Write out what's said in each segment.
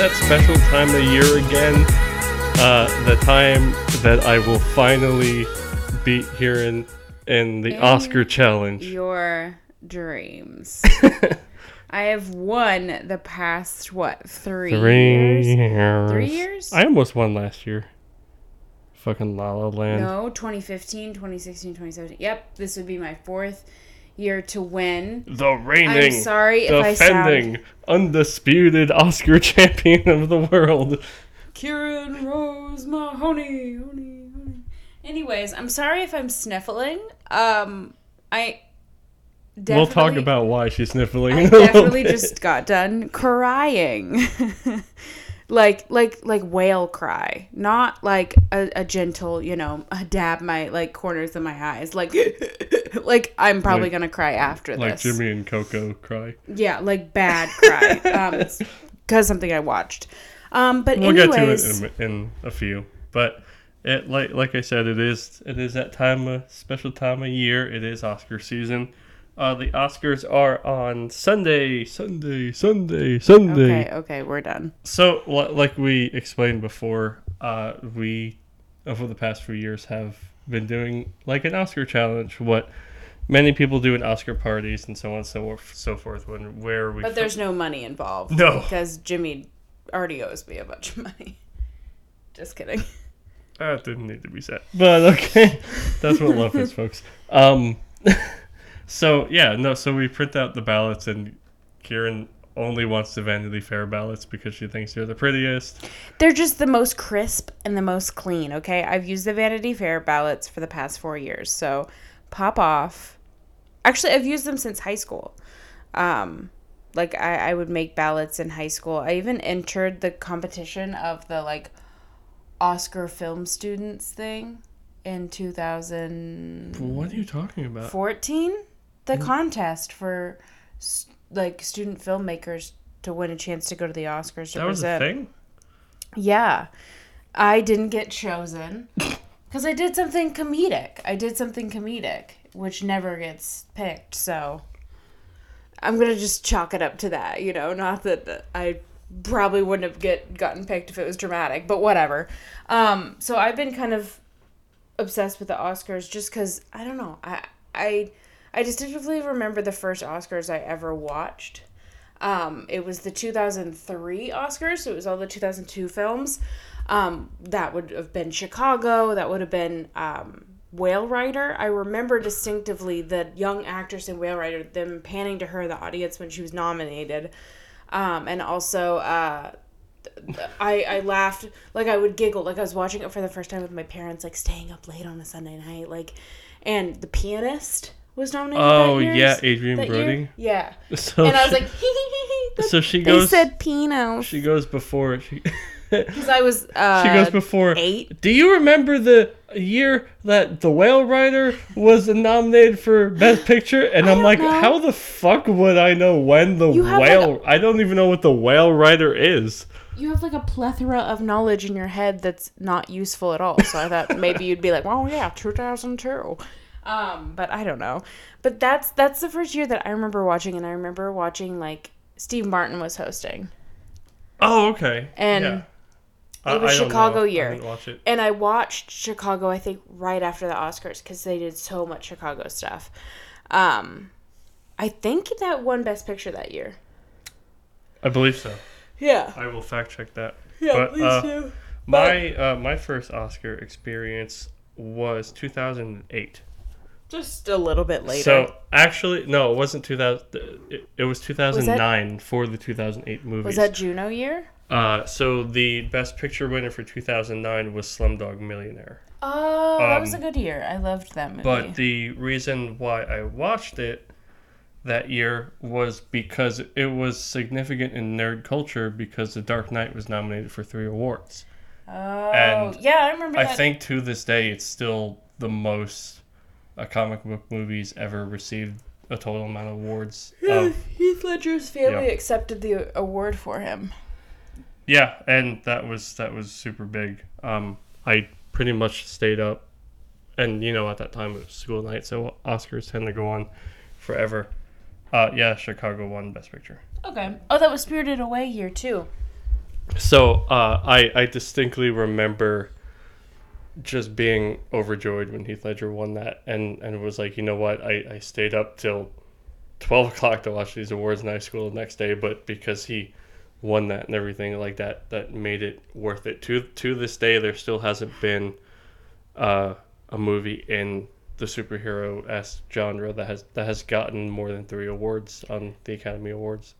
that special time of year again. Uh, the time that I will finally beat here in in the In Oscar challenge. Your dreams. I have won the past what three, Three years? years. Three years? I almost won last year. Fucking La La Land. No, 2015, 2016, 2017. Yep, this would be my fourth year to win. The reigning, I'm sorry if I defending, sound undisputed Oscar champion of the world. Kieran Rose Mahoney, honey, honey. Anyways, I'm sorry if I'm sniffling. Um, I definitely, We'll talk about why she's sniffling. I in a little definitely just got done crying. like like like whale cry. Not like a, a gentle you know a dab my like corners of my eyes. Like like i'm probably Like- gonna cry after like this. Jimmy and Coco cry. yeah like bad cry. Um because something i watched. Um but We'll get to it in, in a few, but it like like I said, it is it is that time of special time of year. It is Oscar season. Uh, the Oscars are on Sunday, Sunday, Sunday, Sunday. okay okay we're done So, li- like we explained before, uh, we over the past few years have been doing like an Oscar challenge. What many people do in Oscar parties and so on and so so forth. When where we but there's no money involved No. because jimmy already owes me a bunch of money just kidding That didn't need to be said. But okay. That's what love is, folks. Um so yeah, no, so we print out the ballots and Kieran only wants the Vanity Fair ballots because she thinks they're the prettiest. They're just the most crisp and the most clean, okay? I've used the Vanity Fair ballots for the past four years. So pop off. Actually, I've used them since high school. Um, like, I, I would make ballots in high school. I even entered the competition of the, like, Oscar film students thing in 2000. What are you talking about? The contest for, like, student filmmakers to win a chance to go to the Oscars to That was a present. thing? Yeah. I didn't get chosen because I did something comedic. I did something comedic, which never gets picked. So I'm to just chalk it up to that, you know, not that I probably wouldn't have get gotten picked if it was dramatic, but whatever. Um, so I've been kind of obsessed with the Oscars just cuz I don't know. I I I distinctly remember the first Oscars I ever watched. Um, it was the 2003 Oscars, so it was all the 2002 films. Um, that would have been Chicago. That would have been um, Whale Rider. I remember distinctively the young actress in Whale Rider, them panning to her the audience when she was nominated, um, and also uh, I I laughed like I would giggle like I was watching it for the first time with my parents, like staying up late on a Sunday night, like, and the pianist was nominated. Oh yeah, Adrien Brody. year. Yeah. So And I was like, so she they goes said Pino. she goes before she Because I was uh, she goes before eight. Do you remember the year that The Whale Rider was nominated for Best Picture? And I'm like, know. how the fuck would I know when the You whale? I don't even know what the Whale Rider is. You have like a plethora of knowledge in your head that's not useful at all. So I thought maybe you'd be like, "Oh yeah, 2002." Um, but I don't know. But that's that's the first year that I remember watching, and I remember watching like Steve Martin was hosting, Oh, okay. And yeah. I- it was I Chicago. I year. it. and I watched Chicago. I think right after the Oscars because they did so much Chicago stuff. Um, I think that won Best Picture that year. I believe so. Yeah. I will fact check that. Yeah, But, please uh, do. My uh, my first Oscar experience was 2008. Just a little bit later. So actually, no, it wasn't 2000. It, it was 2009 for the 2008 movie. was that Juno year? Uh, so the best picture winner for 2009 was Slumdog Millionaire. Oh, that was a Um, good year. I loved that movie. But the reason why I watched it that year was because it was significant in nerd culture because The Dark Knight was nominated for three awards. oh, and yeah, I remember I that. think to this day it's still the most a comic book movies ever received a total amount of awards. Of, Heath Ledger's family Yeah. accepted the award for him. yeah, and that was that was super big. Um, I pretty much stayed up, and you know at that time it was school night, so Oscars tend to go on forever. Uh, yeah, Chicago won Best Picture. Okay. Oh, that was Spirited Away year too. So uh, I I distinctly remember just being overjoyed when Heath Ledger won that, and and was like, you know what, I I stayed up till twelve o'clock to watch these awards in high school the next day, but because he won that and everything like that, that made it worth it. To to this day, there still hasn't been uh, a movie in the superhero s genre that has that has gotten more than three awards on the Academy Awards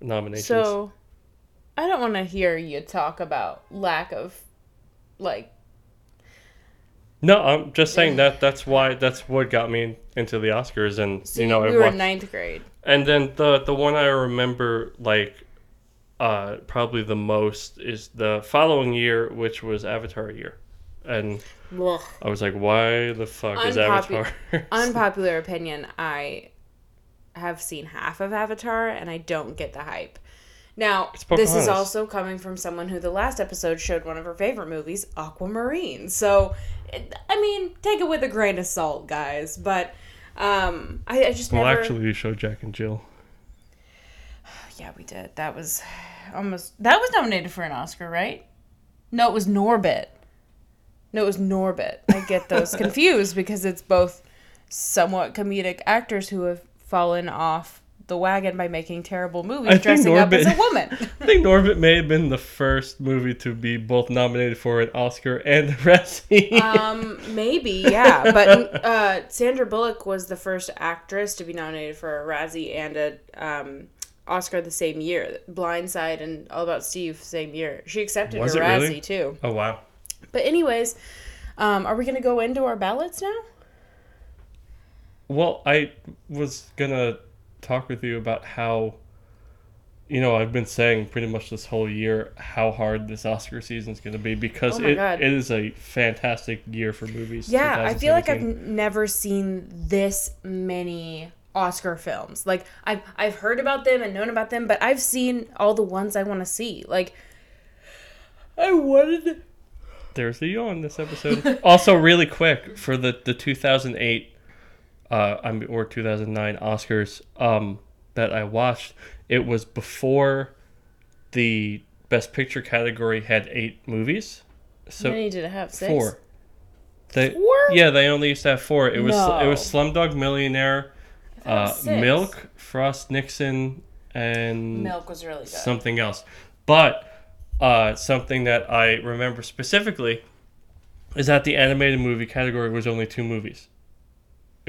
nominations. So, I don't want to hear you talk about lack of, like, no, I'm just saying that that's why that's what got me into the Oscars, and see, you know, we were watched, in ninth grade. and then the the one I remember like uh probably the most is the following year, which was Avatar year, and Ugh. I was like, why the fuck is Unpopu- Avatar? Unpopular opinion. I have seen half of Avatar, and I don't get the hype. Now, this is also coming from someone who the last episode showed one of her favorite movies, Aquamarine. So, it, I mean, take it with a grain of salt, guys. But um, I, I just well, never. actually, you showed Jack and Jill. Yeah, we did. That was almost that was nominated for an Oscar, right? No, it was Norbit. No, it was Norbit. I get those confused because it's both somewhat comedic actors who have fallen off the wagon by making terrible movies I dressing up as a Norbit- woman. I think Norbit may have been the first movie to be both nominated for an Oscar and a Razzie. um, maybe, yeah. But uh, Sandra Bullock was the first actress to be nominated for a Razzie and a um, Oscar the same year. Blindside and All About Steve same year. She accepted Was her Razzie really? too. oh wow. But anyways, um, are we gonna go into our ballots now? Well, I was gonna talk with you about how, you know, I've been saying pretty much this whole year how hard this Oscar season is gonna be because Oh it, God. it is a fantastic year for movies. Yeah, I feel like I've n- never seen this many Oscar films. Like I've I've heard about them and known about them, but I've seen all the ones I want to see. Like I wanted. There's the yawn this episode. also, really quick for the the 2008, uh, or 2009 Oscars, um, that I watched. It was before the Best Picture category had eight movies. So many did it have? Six. four. They, Four? Yeah, they only used to have four. It was it was Slumdog Millionaire, I thought it uh. Milk, Frost Nixon, and Milk was really good. something else. But uh, something that I remember specifically is that the animated movie category was only two movies.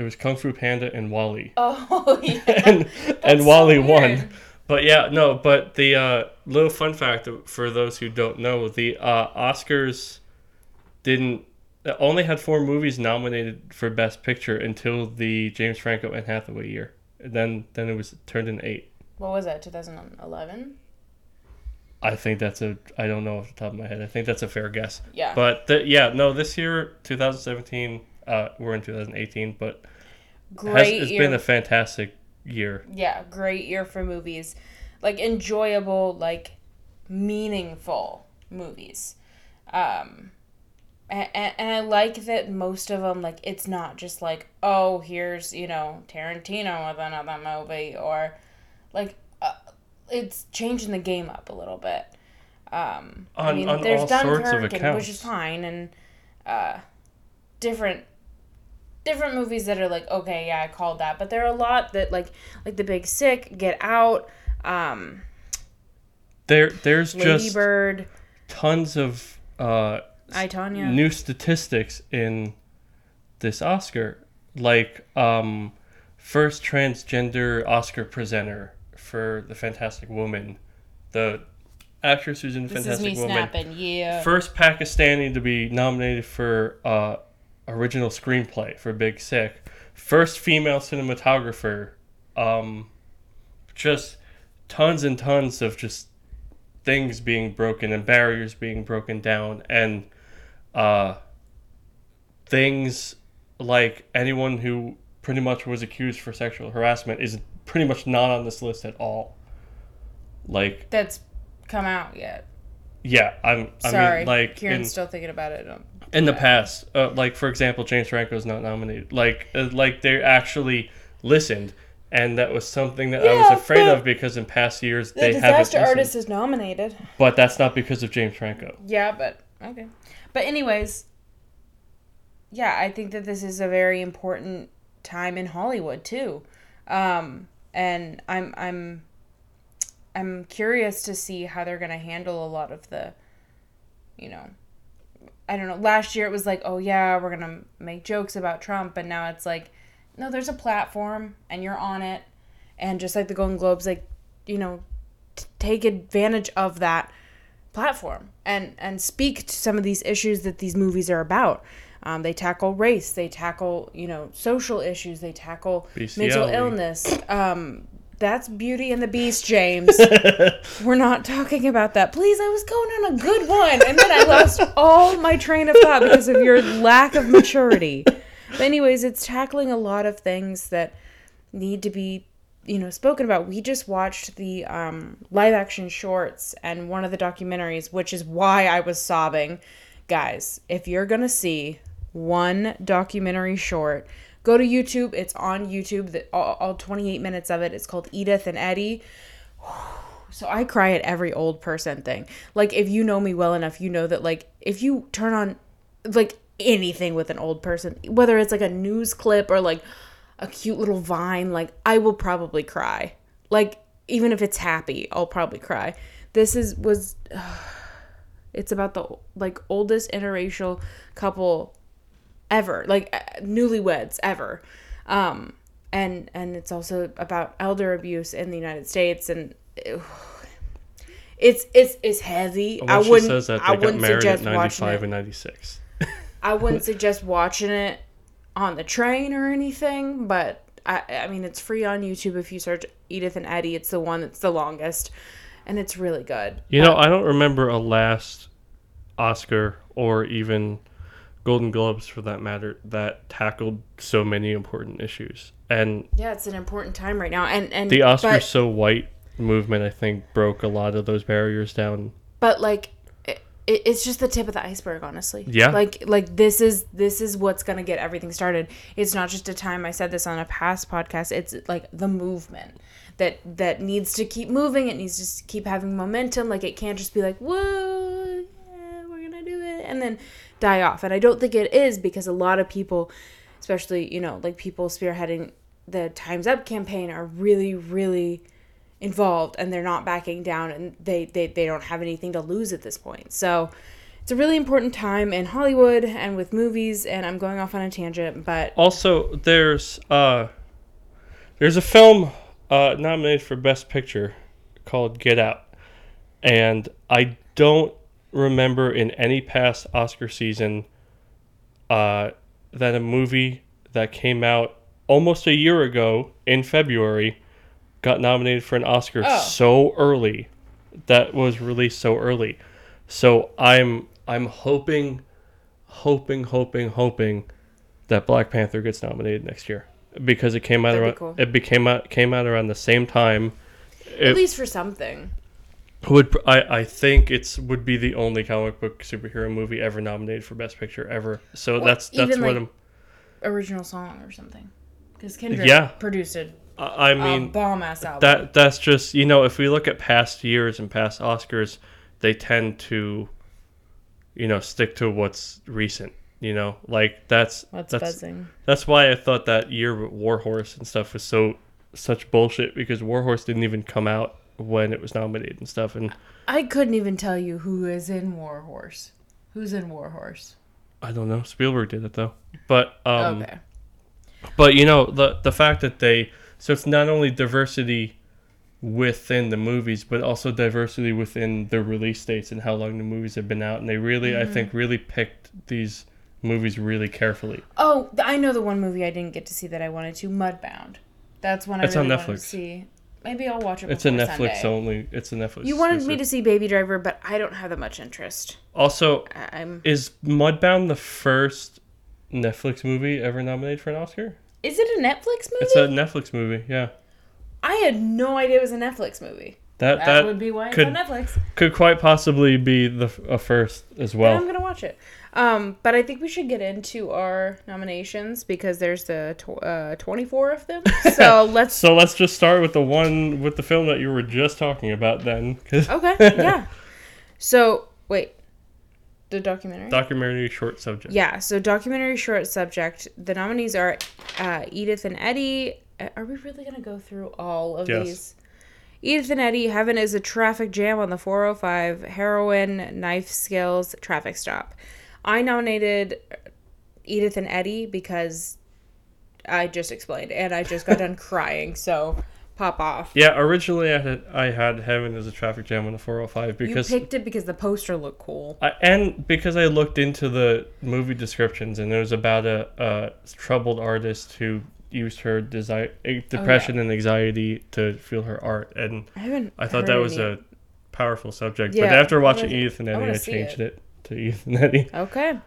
It was Kung Fu Panda and WALL-E, oh yeah. and and WALL-E weird. won. But yeah, no. But the uh, little fun fact for those who don't know, the uh, Oscars didn't only had four movies nominated for Best Picture until the James Franco and Hathaway year. And then then it was turned in eight. What was that? 2011. I think that's a. I don't know off the top of my head. I think that's a fair guess. Yeah. But the, yeah, no, this year, 2017. Uh, we're in 2018, but has, Great it's year. been a fantastic year. yeah, great year for movies. Like enjoyable, like meaningful movies. Um and, and I like that most of them like it's not just like oh here's you know Tarantino with another movie or like uh, it's changing the game up a little bit. Um, I On- mean, on there's all sorts of Dunkirk, and, which is fine, and uh, different different movies that are like okay yeah i called that but there are a lot that like like the big sick get out um There, there's lady just bird. tons of uh, i Tonya. new statistics in this Oscar, like um, first transgender Oscar presenter for the Fantastic Woman, the actress who's in this is Fantastic me Woman. snapping yeah. First Pakistani to be nominated for uh, original screenplay for Big Sick. First female cinematographer. Um, just tons and tons of just things being broken and barriers being broken down and uh, things like anyone who pretty much was accused for sexual harassment is pretty much not on this list at all. Like, that's come out yet yeah, I'm. I sorry mean, like kieran's in, still thinking about it Um, in the past, uh, like for example, James Franco's not nominated. Like, uh, like they actually listened, and that was something that I was Yeah, afraid but of because in past years The they haven't. disaster listened. artist is nominated. But that's not because of James Franco. Yeah, but okay. But anyways, yeah, I think that this is a very important time in Hollywood too. Um and I'm I'm I'm curious to see how they're going to handle a lot of the you know I don't know. Last year it was like, "Oh yeah, we're going to make jokes about Trump." And now it's like, "No, there's a platform and you're on it." And just like the Golden Globes like, you know, t- take advantage of that platform and and speak to some of these issues that these movies are about. Um, they tackle race, they tackle you know social issues, they tackle mental illness. Um, that's Beauty and the Beast, James. We're not talking about that. Please, I was going on a good one, and then I lost all my train of thought because of your lack of maturity. But anyways, it's tackling a lot of things that need to be you know spoken about we just watched the um, live action shorts and one of the documentaries which is why i was sobbing guys if you're gonna see one documentary short go to youtube it's on youtube the, all, all 28 minutes of it it's called edith and eddie so I cry at every old person thing. Like if you know me well enough, you know that like if you turn on like anything with an old person, whether it's like a news clip or like a cute little vine, like I will probably cry. Like even if it's happy, I'll probably cry. This is was it's about the like oldest interracial couple ever, like uh, newlyweds ever. Um and and it's also about elder abuse in the United States and it's it's it's heavy. I wouldn't says that I got wouldn't married suggest watching 95 it. and 96. I wouldn't suggest watching it on the train or anything, but I I mean it's free on YouTube if you search Edith and Eddie. It's the one that's the longest and it's really good. You know, I don't remember a last Oscar or even Golden Globes for that matter that tackled so many important issues. And Yeah, it's an important time right now. And and the Oscars but, so white movement I think broke a lot of those barriers down. but like it, it- it's just the tip of the iceberg honestly Yeah. like like this is this is what's gonna get everything started it's not just a time i said this on a past podcast it's like the movement that that needs to keep moving it needs to keep having momentum like it can't just be like whoa yeah, we're gonna do it and then die off and i don't think it is because a lot of people especially you know like people spearheading the times up campaign are really really involved and they're not backing down and they, they they don't have anything to lose at this point so it's a really important time in hollywood and with movies and i'm going off on a tangent but Also, there's uh there's a film uh nominated for best picture called Get Out. And I don't remember in any past Oscar season uh that a movie that came out almost a year ago in February got nominated for an Oscar Oh. so early that was released so early. So I'm I'm hoping hoping hoping hoping that Black Panther gets nominated next year because it came out That'd be around cool. it became out came out around the same time. at It least for something would I I think it's would be the only comic book superhero movie ever nominated for best picture ever. So Well, that's that's what like, I'm original song or something because kendrick Yeah. produced it I mean bomb ass album that that's just you know if we look at past years and past Oscars, they tend to, you know, stick to what's recent. You know, like that's what's that's buzzing that's why I thought that year with Warhorse and stuff was so such bullshit because Warhorse didn't even come out when it was nominated and stuff. And i couldn't even tell you who is in warhorse who's in warhorse I don't know, Spielberg did it though. But um, okay But you know the the fact that they so it's not only diversity within the movies, but also diversity within the release dates and how long the movies have been out, and they really I think really picked these movies really carefully. Oh, I know the one movie I didn't get to see that I wanted to, Mudbound. That's one I It's on really wanted to Netflix. see. Maybe I'll watch it. It's a Netflix Sunday. only. It's a Netflix. You wanted me to see Baby Driver, but I don't have that much interest. Also, I- I'm. is Mudbound the first Netflix movie ever nominated for an Oscar? Is it a Netflix movie? It's a Netflix movie. Yeah. I had no idea it was a Netflix movie. That That, that would be why could- it's on Netflix. could quite possibly be the f- a first as and well. I'm gonna watch it. Um, but I think we should get into our nominations because there's the tw- uh, 24 of them. So let's. So let's just start with the one with the film that you were just talking about then. Okay, yeah. So wait, the documentary. documentary short subject. yeah. So documentary short subject. The nominees are uh, Edith and Eddie. Uh, Are we really gonna go through all of Yes. these? Edith and Eddie, Heaven is a traffic jam on the 405, Heroin, Knife Skills, Traffic Stop. I nominated Edith and Eddie because I just explained and I just got done crying, so pop off. Yeah, originally I had I had Heaven as a traffic jam on the 405 because you picked it because the poster looked cool. I, and because I looked into the movie descriptions and it was about a, a troubled artist who used her desi- eh, depression and anxiety to feel her art and I haven't. I thought that was any- a powerful subject. Yeah, but after watching Edith and Eddie, wanna I, changed it. it. To Okay.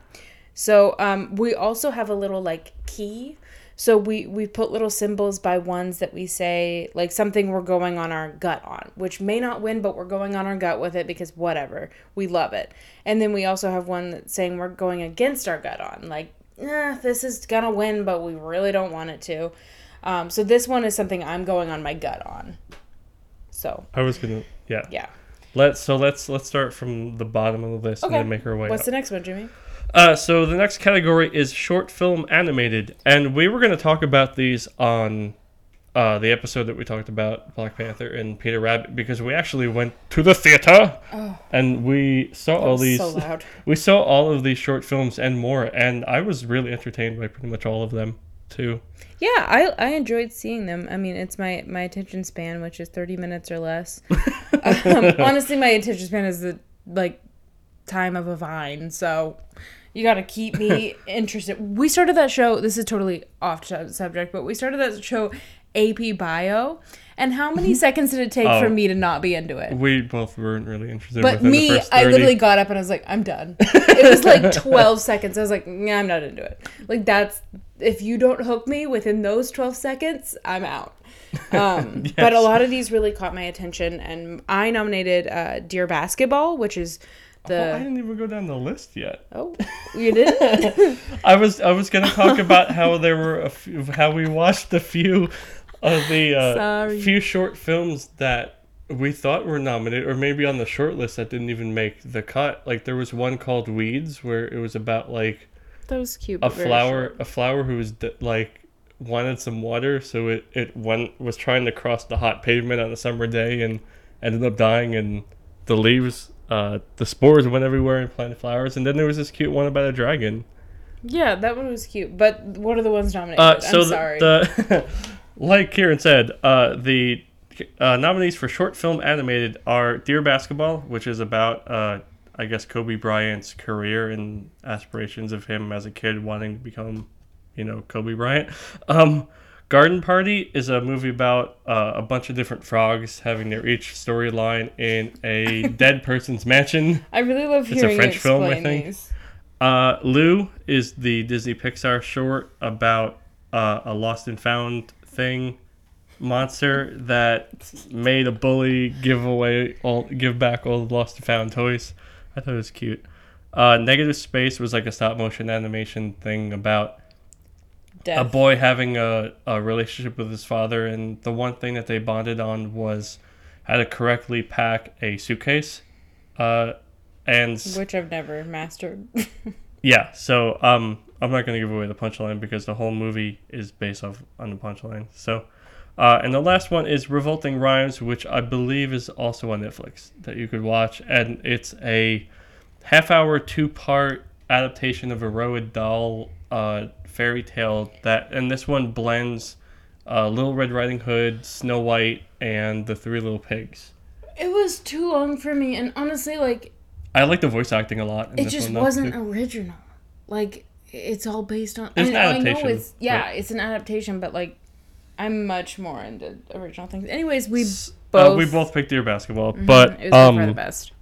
So um, we also have a little like key. So we we put little symbols by ones that we say like something we're going on our gut on, which may not win, but we're going on our gut with it because whatever we love it. And then we also have one that's saying we're going against our gut on, like eh, this is gonna win, but we really don't want it to. Um, so this one is something I'm going on my gut on. So I was gonna yeah. yeah. Let's so let's let's start from the bottom of the list Okay. and then make our way What's up. the next one, Jimmy? Uh, so the next category is short film animated, and we were going to talk about these on uh, the episode that we talked about Black Panther and Peter Rabbit because we actually went to the theater Oh, and we saw all these. so loud. we saw all of these short films and more, and I was really entertained by pretty much all of them too. Yeah, I I enjoyed seeing them. I mean, it's my my attention span, which is thirty minutes or less. um, honestly, my attention span is the like time of a vine, so you got to keep me interested. We started that show. This is totally off subject, but we started that show AP Bio, and how many seconds did it take Oh. for me to not be into it? We both weren't really interested. But me, the first I literally got up and I was like, I'm done. It was like 12 seconds. I was like, nah, I'm not into it. Like, that's, if you don't hook me within those 12 seconds, I'm out. Um, But a lot of these really caught my attention. And I nominated uh, Dear Basketball, which is Oh, I didn't even go down the list yet. Oh, you did? I was I was gonna talk about how there were a few, how we watched a few of the uh, few short films that we thought were nominated or maybe on the short list that didn't even make the cut. Like there was one called Weeds where it was about like that was cute. a flower short. a flower who was d- like wanted some water so it it went was trying to cross the hot pavement on a summer day and ended up dying and the leaves uh the spores went everywhere and planted flowers and then there was this cute one about a dragon Yeah, that one was cute. But what are the ones nominated? Uh, so I'm the, sorry. the like Kieran said, uh, the uh, nominees for short film animated are Dear Basketball, which is about uh, I guess Kobe Bryant's career and aspirations of him as a kid wanting to become, you know, Kobe Bryant. Um, Garden Party is a movie about uh, a bunch of different frogs having their each storyline in a dead person's mansion. I really love it's a French film, I think. these. Uh, Lou is the Disney Pixar short about uh, a lost and found thing monster that made a bully give away all give back all the lost and found toys. I thought it was cute. Uh, Negative Space was like a stop motion animation thing about a boy having a, a relationship with his father, and the one thing that they bonded on was how to correctly pack a suitcase. Uh, and Which I've never mastered. yeah, so um, I'm not going to give away the punchline because the whole movie is based off on the punchline. So, uh, and the last one is Revolting Rhymes, which I believe is also on Netflix that you could watch, and it's a half-hour, two-part adaptation of a Roald Dahl uh, fairy tale that, and this one blends uh, Little Red Riding Hood, Snow White, and the Three Little Pigs. It was too long for me, and honestly, like I like the voice acting a lot. In it this just one, though, wasn't too. original. Like it's all based on. It's I, an know- I know adaptation, it's yeah, it's an adaptation, but like I'm much more into original things. Anyways, we both Uh, we both picked Dear Basketball, Mhm, but it was far the um, best.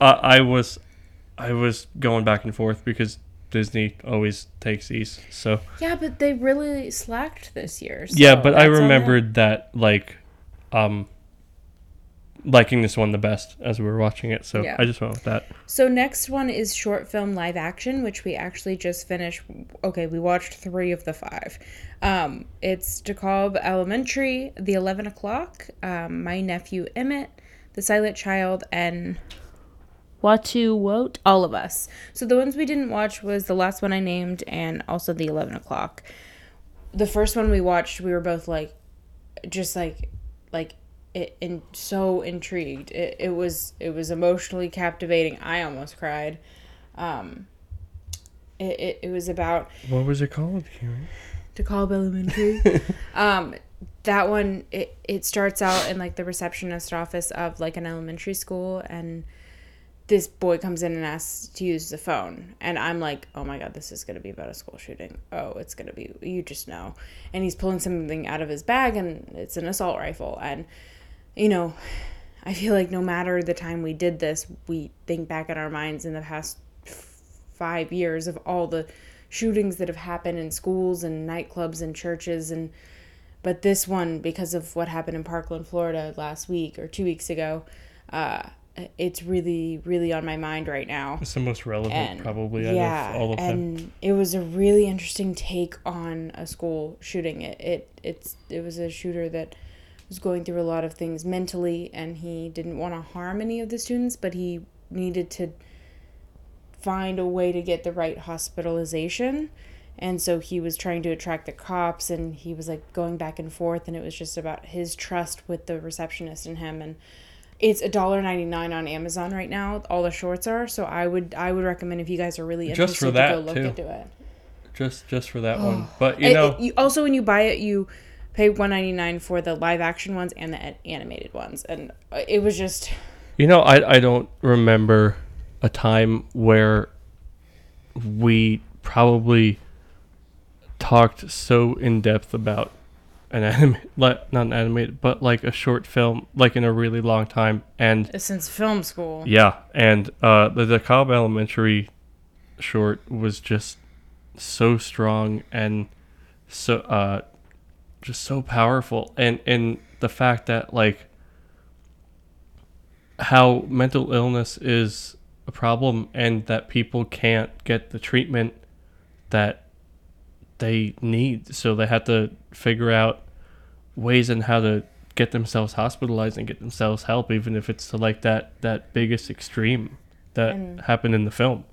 I, I was, I was going back and forth because Disney always takes these. So Yeah, but they really slacked this year. yeah, but I remembered that like, um, liking this one the best as we were watching it. So Yeah. I just went with that. So next one is short film live action, which we actually just finished. Okay, we watched three of the five. Um, it's DeKalb Elementary, The Eleven O'clock, um, My Nephew Emmett, The Silent Child, and Watu Wote, all of us. So the ones we didn't watch was the last one I named, and also The Eleven O'clock. The first one we watched, we were both like, just like, like it, and so intrigued. It, it was it was emotionally captivating. I almost cried. Um, it, it, it was about What was it called? Kieran? DeKalb Elementary. um, that one it, it starts out in like the receptionist office of like an elementary school and this boy comes in and asks to use the phone and i'm like oh my god this is going to be about a school shooting oh it's going to be you just know and he's pulling something out of his bag and it's an assault rifle and you know i feel like no matter the time we did this we think back in our minds in the past five years of all the shootings that have happened in schools and nightclubs and churches and but this one because of what happened in parkland florida last week or two weeks ago uh, it's really really on my mind right now It's the most relevant, and probably, out yeah of all of them. and it was a really interesting take on a school shooting it it it's it was a shooter that was going through a lot of things mentally and he didn't want to harm any of the students but he needed to find a way to get the right hospitalization and so he was trying to attract the cops and he was like going back and forth and it was just about his trust with the receptionist and him and it's a dollar ninety nine on Amazon right now. All the shorts are, so I would I would recommend if you guys are really Just interested for that, to go look too. into it. Just just for that one. But you It- know, it- you, also when you buy it, you pay one ninety nine for the live action ones and the animated ones, and uh, it was just You know, I I don't remember a time where we probably talked so in depth about an anime, like not an animated, but like a short film, like in a really long time. And since film school. yeah, and uh, the DeKalb Elementary short was just so strong and so uh, just so powerful, and and the fact that like how mental illness is a problem and that people can't get the treatment that they need. So they have to figure out ways and how to get themselves hospitalized and get themselves help even if it's to like that that biggest extreme that And- happened in the film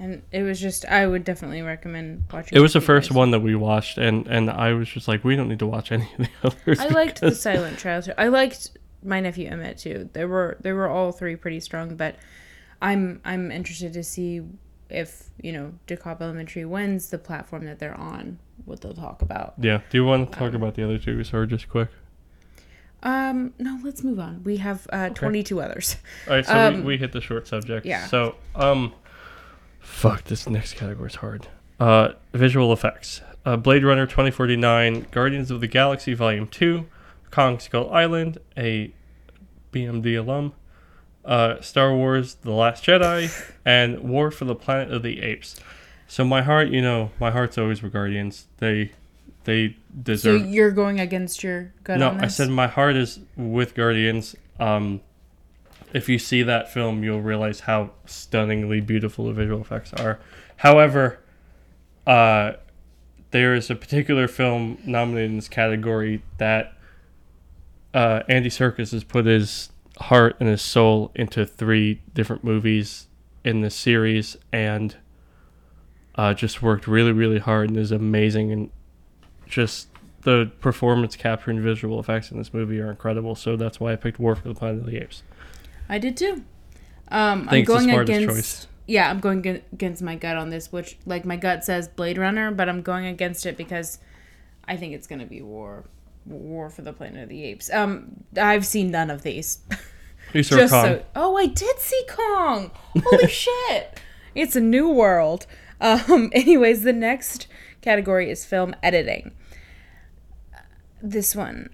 And it was just I would definitely recommend watching. it was the first guys. one that we watched and and i was just like we don't need to watch any of the others I liked the Silent too. I liked my nephew Emmett too. They were they were all three pretty strong, but I'm I'm interested to see if you know DeKalb Elementary wins the platform that they're on. What they'll talk about. yeah do you want to talk about the other two or just quick Um, no, let's move on. We have uh, 22 others. All right, so Um, we, we hit the short subject. yeah. So, um, fuck, this next category is hard. Uh, visual effects. Uh, Blade Runner 2049, Guardians of the Galaxy Volume 2, Kong Skull Island, a BMD alum, uh, Star Wars The Last Jedi, and War for the Planet of the Apes. So my heart, you know, my heart's always with Guardians. They, they deserve. So you're going against your gut No, on this? I said my heart is with Guardians. Um, if you see that film, you'll realize how stunningly beautiful the visual effects are. However, uh, there is a particular film nominated in this category that uh, Andy Serkis has put his heart and his soul into three different movies in this series and uh, just worked really, really hard and is amazing and just the performance capture and visual effects in this movie are incredible. So that's why I picked War for the Planet of the Apes. I did too. Um, I'm going against. choice. Yeah, I'm going against my gut on this, which like my gut says Blade Runner, but I'm going against it because I think it's gonna be War, War for the Planet of the Apes. Um, I've seen none of these. You saw Just Kong. so. Oh, I did see Kong. Holy shit! It's a new world. Um. Anyways, the next category is film editing. This one,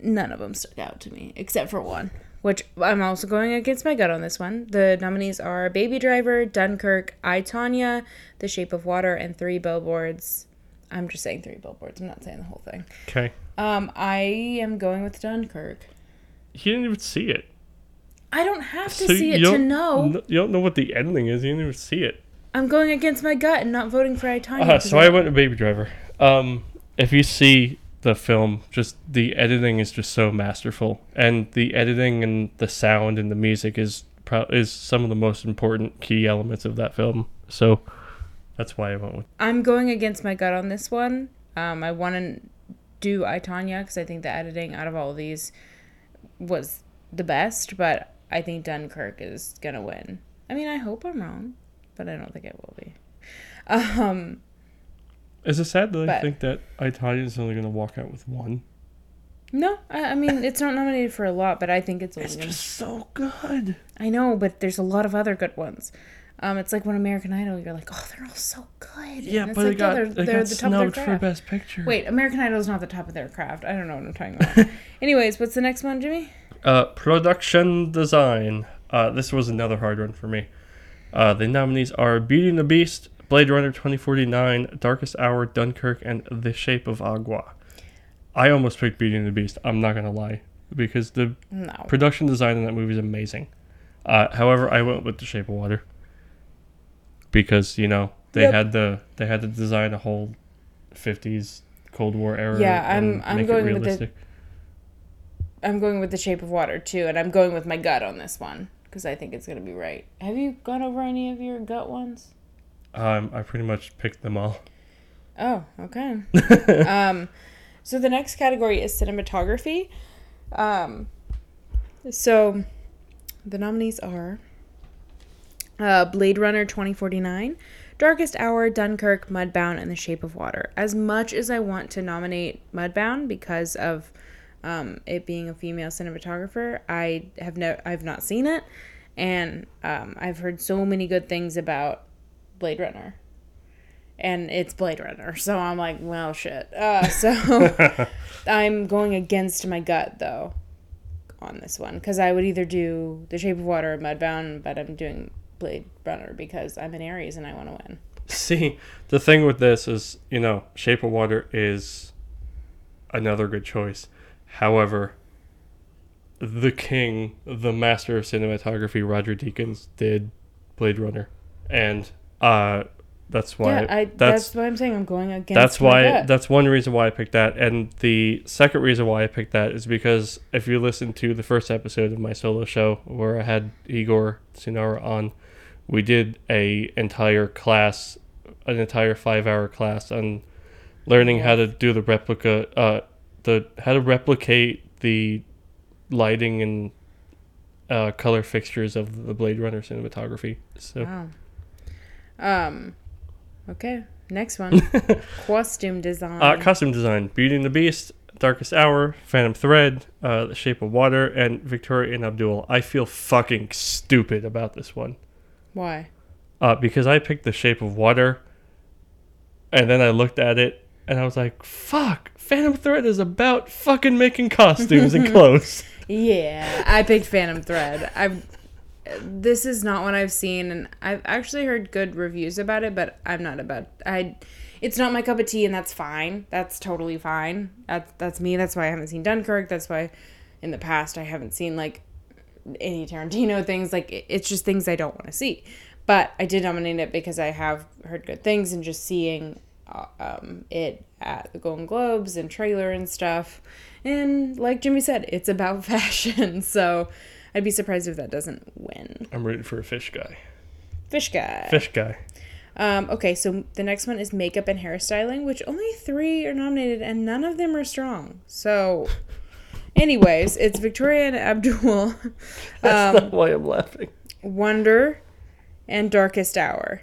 none of them stuck out to me except for one, which I'm also going against my gut on this one. The nominees are Baby Driver, Dunkirk, I Tonya, The Shape of Water, and Three Billboards. I'm just saying three billboards. I'm not saying the whole thing. Okay. Um, I am going with Dunkirk. He didn't even see it. I don't have to So see it to know. kn- You don't know what the ending is. You didn't even see it. I'm going against my gut and not voting for I Tonya. Uh, so I went to Baby Driver. Um, if you see the film, just the editing is just so masterful, and the editing and the sound and the music is pro- is some of the most important key elements of that film. So that's why I went with. I'm going against my gut on this one. Um, I want to do I Tonya because I think the editing out of all of these was the best, but I think Dunkirk is gonna win. I mean, I hope I'm wrong, but I don't think it will be. Um, Is it sad that I think that Italian is only going to walk out with one? no, I, I mean it's not nominated for a lot, but I think it's only. It's just so good. I know, but there's a lot of other good ones. Um, it's like when American Idol, you're like, oh, they're all so good. Yeah, but like, it got they're, it they're got the top of their snubbed for. Best Picture. Wait, American Idol is not the top of their craft. I don't know what I'm talking about. Anyways, what's the next one, Jimmy? Uh, production design. Uh, this was another hard one for me. Uh, the nominees are Beauty and the Beast, Blade Runner 2049, Darkest Hour, Dunkirk, and The Shape of Agua. I almost picked Beauty and the Beast. I'm not gonna lie, because the No. production design in that movie is amazing. Uh, however, I went with The Shape of Water because you know they Yep. had the they had to design a whole 50s Cold War era. Yeah, I'm- and I'm going it with the- I'm going with The Shape of Water too, and I'm going with my gut on this one because I think it's gonna be right. Have you gone over any of your gut ones? Um, I pretty much picked them all. Oh, okay. um, so the next category is cinematography. Um, so the nominees are uh, Blade Runner 2049, Darkest Hour, Dunkirk, Mudbound, and The Shape of Water. As much as I want to nominate Mudbound because of um, it being a female cinematographer, I have no, I've not seen it, and um, I've heard so many good things about Blade Runner and it's Blade Runner. So I'm like, well, shit. Uh, so I'm going against my gut though on this one because I would either do The Shape of Water or Mudbound, but I'm doing Blade Runner because I'm an Aries and I want to win. See, the thing with this is, you know, Shape of Water is another good choice. However, the king, the master of cinematography, Roger Deakins, did Blade Runner, and uh, that's why yeah, I, that's that's, why I'm saying I'm going against. that's why gut. that's one reason why I picked that, and the second reason why I picked that is because if you listen to the first episode of my solo show where I had Igor Sinara on, we did a entire class, an entire five hour class on learning how to do the replica, uh, the how to replicate the lighting and uh, color fixtures of the Blade Runner cinematography. So Wow. Um. Okay. Next one. Costume design. Uh, costume design: Beauty and the Beast, Darkest Hour, Phantom Thread, uh, The Shape of Water, and Victoria and Abdul. I feel fucking stupid about this one why? uh, because I picked The Shape of Water, and then I looked at it and I was like, "Fuck!" Phantom Thread is about fucking making costumes and clothes. Yeah, I picked Phantom Thread. I've this is not what I've seen, and I've actually heard good reviews about it, but I'm not about I. It's not my cup of tea, and that's fine. That's totally fine. That's that's me. That's why I haven't seen Dunkirk. That's why, in the past, I haven't seen like any Tarantino things. Like it- it's just things I don't want to see. But I did nominate it because I have heard good things, and just seeing uh, um, it at the Golden Globes and trailer and stuff. And like Jimmy said, it's about fashion. So I'd be surprised if that doesn't win. I'm rooting for a fish guy. Fish guy. Fish guy. Um, okay, so the next one is makeup and hairstyling, which only three are nominated and none of them are strong. So, anyways, it's Victoria and Abdul, That's um, not why I'm laughing. Wonder, and Darkest Hour.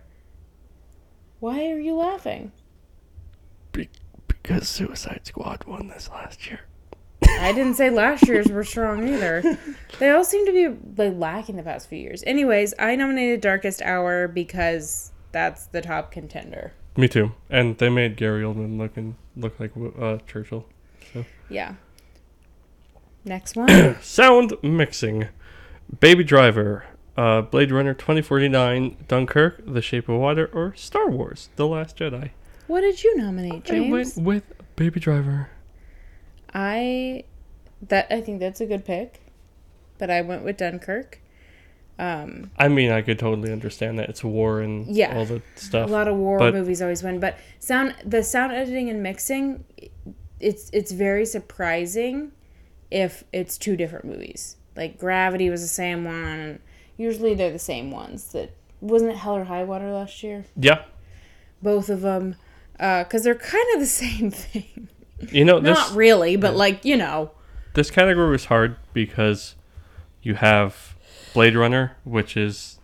Why are you laughing? Be- because Suicide Squad won this last year. I didn't say last year's were strong either. They all seem to be like lacking the past few years. Anyways, I nominated Darkest Hour because that's the top contender. Me too. And they made Gary Oldman looking look like uh, Churchill. Yeah. Next one. Sound mixing. Baby Driver, uh, Blade Runner 2049, Dunkirk, The Shape of Water, or Star Wars, The Last Jedi. what did you nominate, James? I went with Baby Driver. I that I think that's a good pick. but I went with Dunkirk. Um, I mean, I could totally understand that it's war and Yeah. all the stuff. a lot of war but- movies always win, but sound the sound editing and mixing, it's it's very surprising if it's two different movies. Like Gravity was the same one, and usually they're the same ones. That wasn't it Hell or High Water last year. Yeah, Both of them, because they're kind of the same thing. You know this Not really, but like you know. this category was hard because you have Blade Runner, which is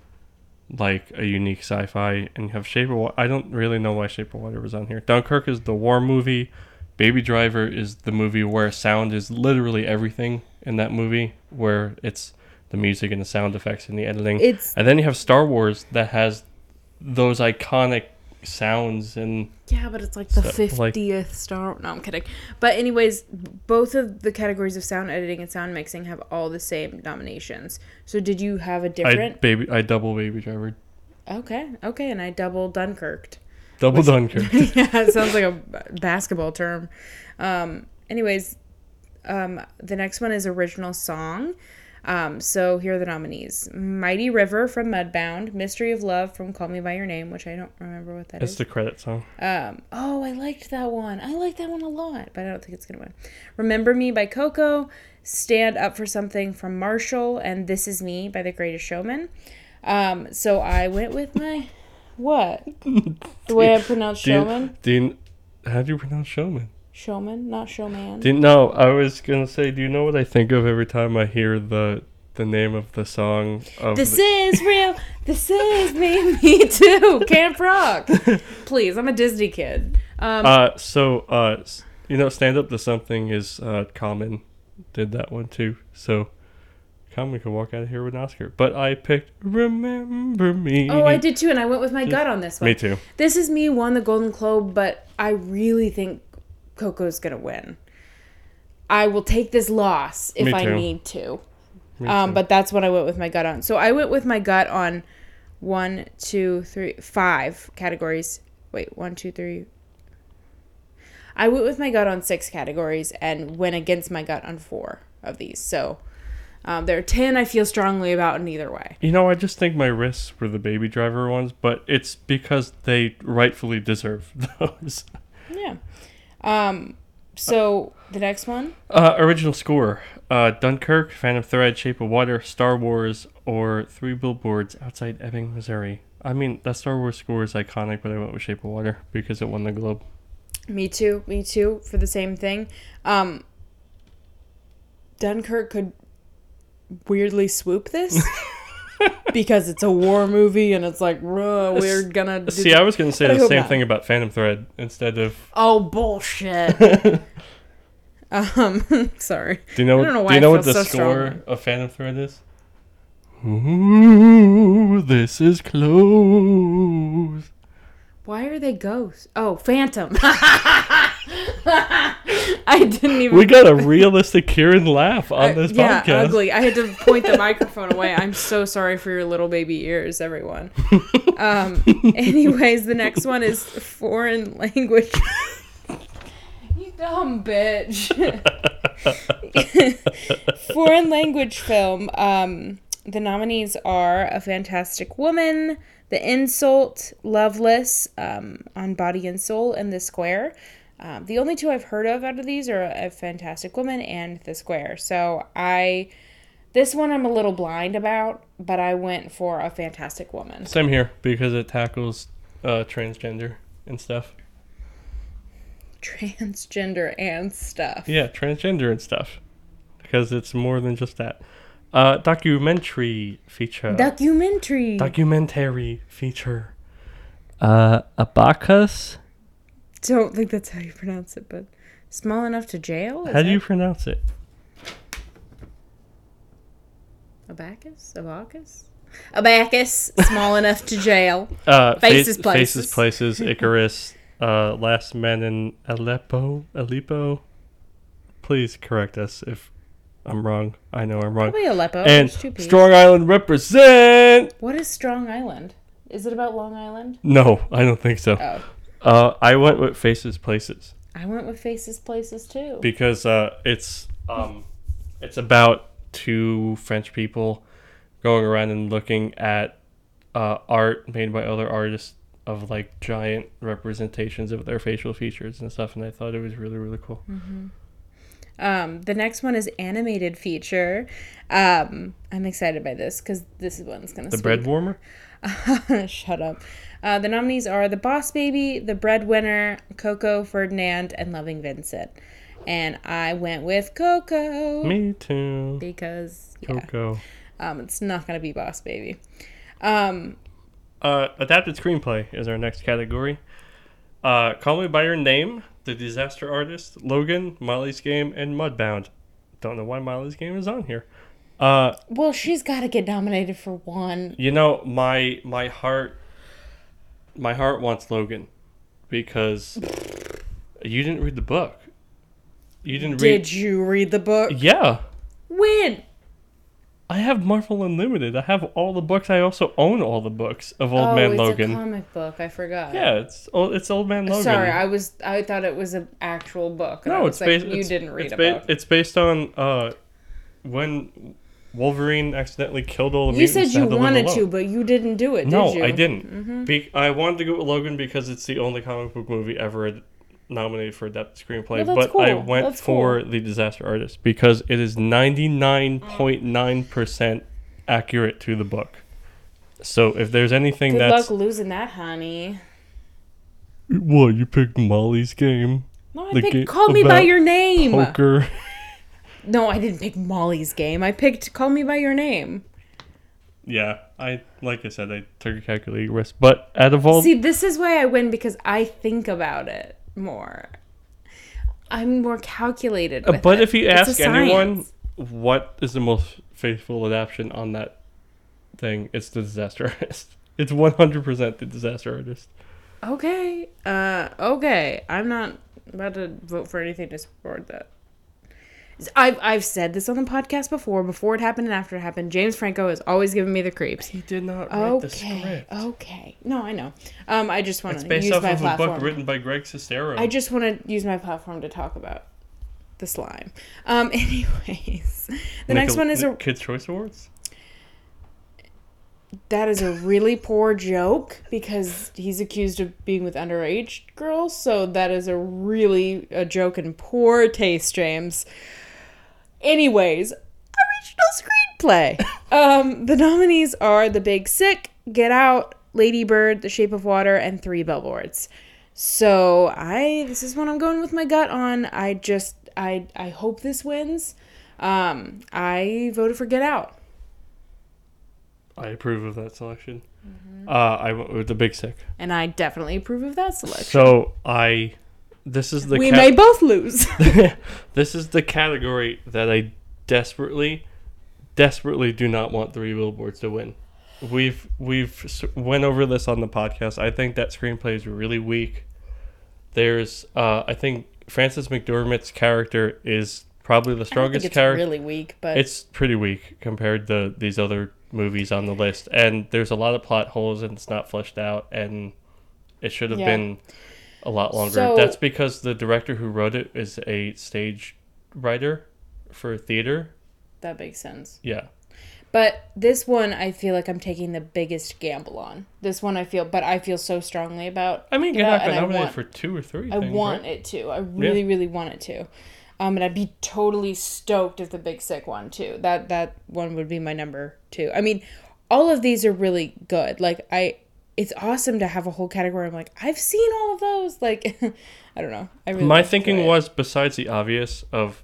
like a unique sci-fi, and you have Shape of Water. I don't really know why Shape of Water was on here. Dunkirk is the war movie. Baby Driver is the movie where sound is literally everything in that movie, where it's the music and the sound effects and the editing. It's and then you have Star Wars that has those iconic sounds and Yeah, but it's like the So, like- fiftieth star. No, I'm kidding. But anyways, both of the categories of sound editing and sound mixing have all the same nominations. So did you have a different? baby I double Baby Driver, okay, okay, and I double Dunkirked. double Dunkirk. yeah, it sounds like a basketball term. Um, anyways, um, the next one is original song. Um, so here are the nominees: "Mighty River" from Mudbound, "Mystery of Love" from "Call Me by Your Name," which I don't remember what that is. It's the credit song. Um, oh, I liked that one. I like that one a lot, but I don't think it's gonna win. Remember Me by Coco, Stand Up for Something from Marshall, and This Is Me by The Greatest Showman. Um, so I went with my what? The way I pronounce Do you- showman? Do you, how do you pronounce showman? Showman, not showman. Do you, no, I was gonna say. Do you know what I think of every time I hear the the name of the song of this the, is real. This is me. Me too. Camp Rock. Please, I'm a Disney kid. Um, uh so uh you know stand up to something is uh common did that one too so common could walk out of here with an Oscar but I picked remember me oh, I did too, and I went with my gut on this one. me too This is me won the Golden Globe, but I really think Coco's gonna win. I will take this loss if I need to. Um, but that's what I went with my gut on. So I went with my gut on one, two, three, five categories. Wait, one, two, three. I went with my gut on six categories and went against my gut on four of these. So um, there are ten I feel strongly about in either way. you know I just think my risks were the baby driver ones but it's because they rightfully deserve those Yeah. Um. So the next one. Uh, original score: uh, Dunkirk, Phantom Thread, Shape of Water, Star Wars, or Three Billboards Outside Ebbing, Missouri. I mean, that Star Wars score is iconic, but I went with Shape of Water because it won the Globe. Me too. Me too. For the same thing. Um, Dunkirk could weirdly swoop this because it's a war movie and it's like we're gonna. Do See, I was to say the same not. thing about Phantom Thread instead of. oh bullshit. um, sorry. Do you know? Know do you I know what the so score strongly. of Phantom Thread is? Ooh, this is close. Why are they ghosts? Oh, Phantom. I didn't even. We got a realistic Kieran laugh on I- this yeah, podcast. ugly. I had to point the microphone away. I'm so sorry for your little baby ears, everyone. Um, anyways, the next one is foreign language. you dumb bitch. foreign language film. Um, the nominees are A Fantastic Woman, The Insult, Loveless, um, On Body and Soul, and The Square. Um, the only two I've heard of out of these are A Fantastic Woman and The Square. So I, this one I'm a little blind about, but I went for A Fantastic Woman. Same here because it tackles uh, transgender and stuff. Transgender and stuff. Yeah, transgender and stuff. Because it's more than just that. Uh, documentary feature. Documentary. documentary feature. Uh, Abacus? Don't think that's how you pronounce it, but small enough to jail. Is How do you pronounce it? Abacus? Abacus? Abacus. Small enough to jail. Uh, Faces, Fa- Places. Faces, Places, Icarus, uh, Last Men in Aleppo, Aleppo. Please correct us if I'm wrong. I know I'm wrong. Probably Aleppo. and There's two P's. Strong Island represent. What is Strong Island? Is it about Long Island? No, I don't think so. Oh. Uh, I went with Faces, Places I went with Faces Places too. because uh, it's um, it's about two French people going around and looking at uh, art made by other artists of like giant representations of their facial features and stuff, and I thought it was really really cool. Um, the next one is animated feature. Um, I'm excited by this because this is one's gonna The sweep. bread warmer. Shut up. Uh, the nominees are The Boss Baby, The Breadwinner, Coco Ferdinand, and Loving Vincent. And I went with Coco Me too. because yeah, Coco. um, it's not gonna be Boss Baby. Um, Uh, adapted screenplay is our next category. Uh, Call Me by Your Name, The Disaster Artist, Logan, Molly's Game, and Mudbound. Don't know why Molly's Game is on here. Uh, well, she's got to get nominated for one. you know, my my heart, my heart wants Logan, because you didn't read the book. You didn't read. Did you read the book? Yeah, When? I have Marvel Unlimited. I have all the books. I also own all the books of Old oh, Man it's Logan. a comic book. I forgot. yeah, it's old, it's Old Man Logan. Sorry, I was I thought it was an actual book. No, it's like, based. You it's- didn't read it's a ba- book. It's based on uh, when Wolverine accidentally killed all the You mutants. said you and had live wanted to, but you didn't do it. No, did you? I didn't. Mm-hmm. Be- I wanted to go with Logan because it's the only comic book movie ever nominated for adapted screenplay. That's but I went That's for The Disaster Artist because it is ninety nine point nine percent accurate to the book. So if there's anything Good that's luck losing that, honey. what you picked Molly's game No, I picked Call Me by Your Name. poker. No, I didn't pick Molly's game. I picked Call Me by Your Name. Yeah, I like I said, I took a calculated risk. But out of all, See, this is why I win because I think about it more. I'm more calculated. uh, but it. if you It's ask anyone, what is the most faithful adaptation on that thing? It's the Disaster Artist. It's one hundred percent the Disaster Artist. Okay. Uh okay. I'm not about to vote for anything to support that. I've I've said this on the podcast before, before it happened and after it happened. James Franco has always given me the creeps. He did not write the Okay. script. Okay. No, I know. Um I just want to. It's based use off my of a book written by Greg Sestero. I just want to use my platform to talk about the slime. Um anyways, the next one is a Kids Choice Awards. that is a really poor joke because he's accused of being with underage girls. So that is a really a joke and poor taste, James. Anyways, original screenplay. um, the nominees are The Big Sick, Get Out, Lady Bird, The Shape of Water, and Three Billboards. So I this is what I'm going with my gut on. I just I I hope this wins. Um, I voted for Get Out. I approve of that selection. Mm-hmm. Uh, I went with the Big Sick. And I definitely approve of that selection. So I, this is the we may both lose. this is the category that I desperately, desperately do not want Three Billboards to win. We've we've went over this on the podcast. I think that screenplay is really weak. There's, uh, I think Frances McDormand's character is probably the I don't think strongest it's character. really weak, but It's pretty weak compared to these other movies on the list, and there's a lot of plot holes, and it's not fleshed out, and it should have Yeah. been a lot longer. So- That's because the director who wrote it is a stage writer for theater. that makes sense. Yeah, But this one, I feel like I'm taking the biggest gamble on. This one, I feel, but I feel so strongly about. I mean, you're not and I nominated want- for two or three. I things, want right? it to. I really, really want it to. Um, and I'd be totally stoked if the Big Sick one too. That that one would be my number two. I mean, all of these are really good. Like I, it's awesome to have a whole category. I'm like, I've seen all of those. Like, I don't know. I really My thinking was, besides the obvious of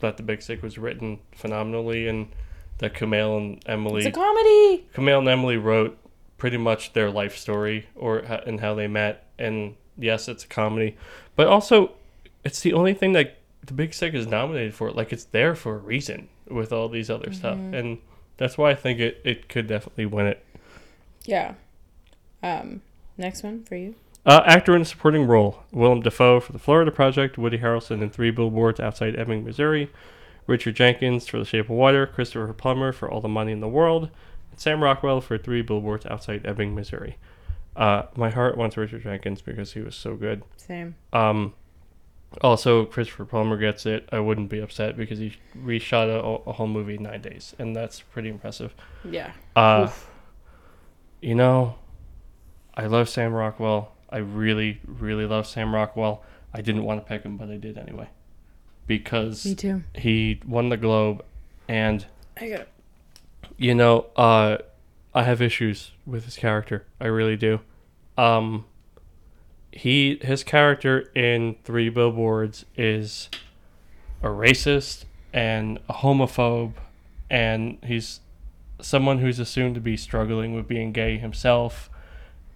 that the Big Sick was written phenomenally, and that Kumail and Emily it's a comedy. Camille and Emily wrote pretty much their life story or and how they met. And yes, it's a comedy, but also it's the only thing that the Big Sick is nominated for. Like it's there for a reason with all these other stuff, mm-hmm. and that's why I think it, it could definitely win it. Yeah. Um, next one for you. Uh, actor in a supporting role: Willem Dafoe for The Florida Project, Woody Harrelson in Three Billboards Outside Ebbing, Missouri, Richard Jenkins for The Shape of Water, Christopher Plummer for All the Money in the World, and Sam Rockwell for Three Billboards Outside Ebbing, Missouri. Uh, my heart wants Richard Jenkins because he was so good. Same. Um, Also, Christopher Plummer gets it. I wouldn't be upset because he reshot a, a whole movie in nine days, and that's pretty impressive. Yeah. Uh, you know, I love Sam Rockwell. I really, really love Sam Rockwell. I didn't want to pick him, but I did anyway because Me too. he won the Globe, and I got you know, uh, I have issues with his character. I really do. Um, he his character in Three Billboards is a racist and a homophobe, and he's someone who's assumed to be struggling with being gay himself,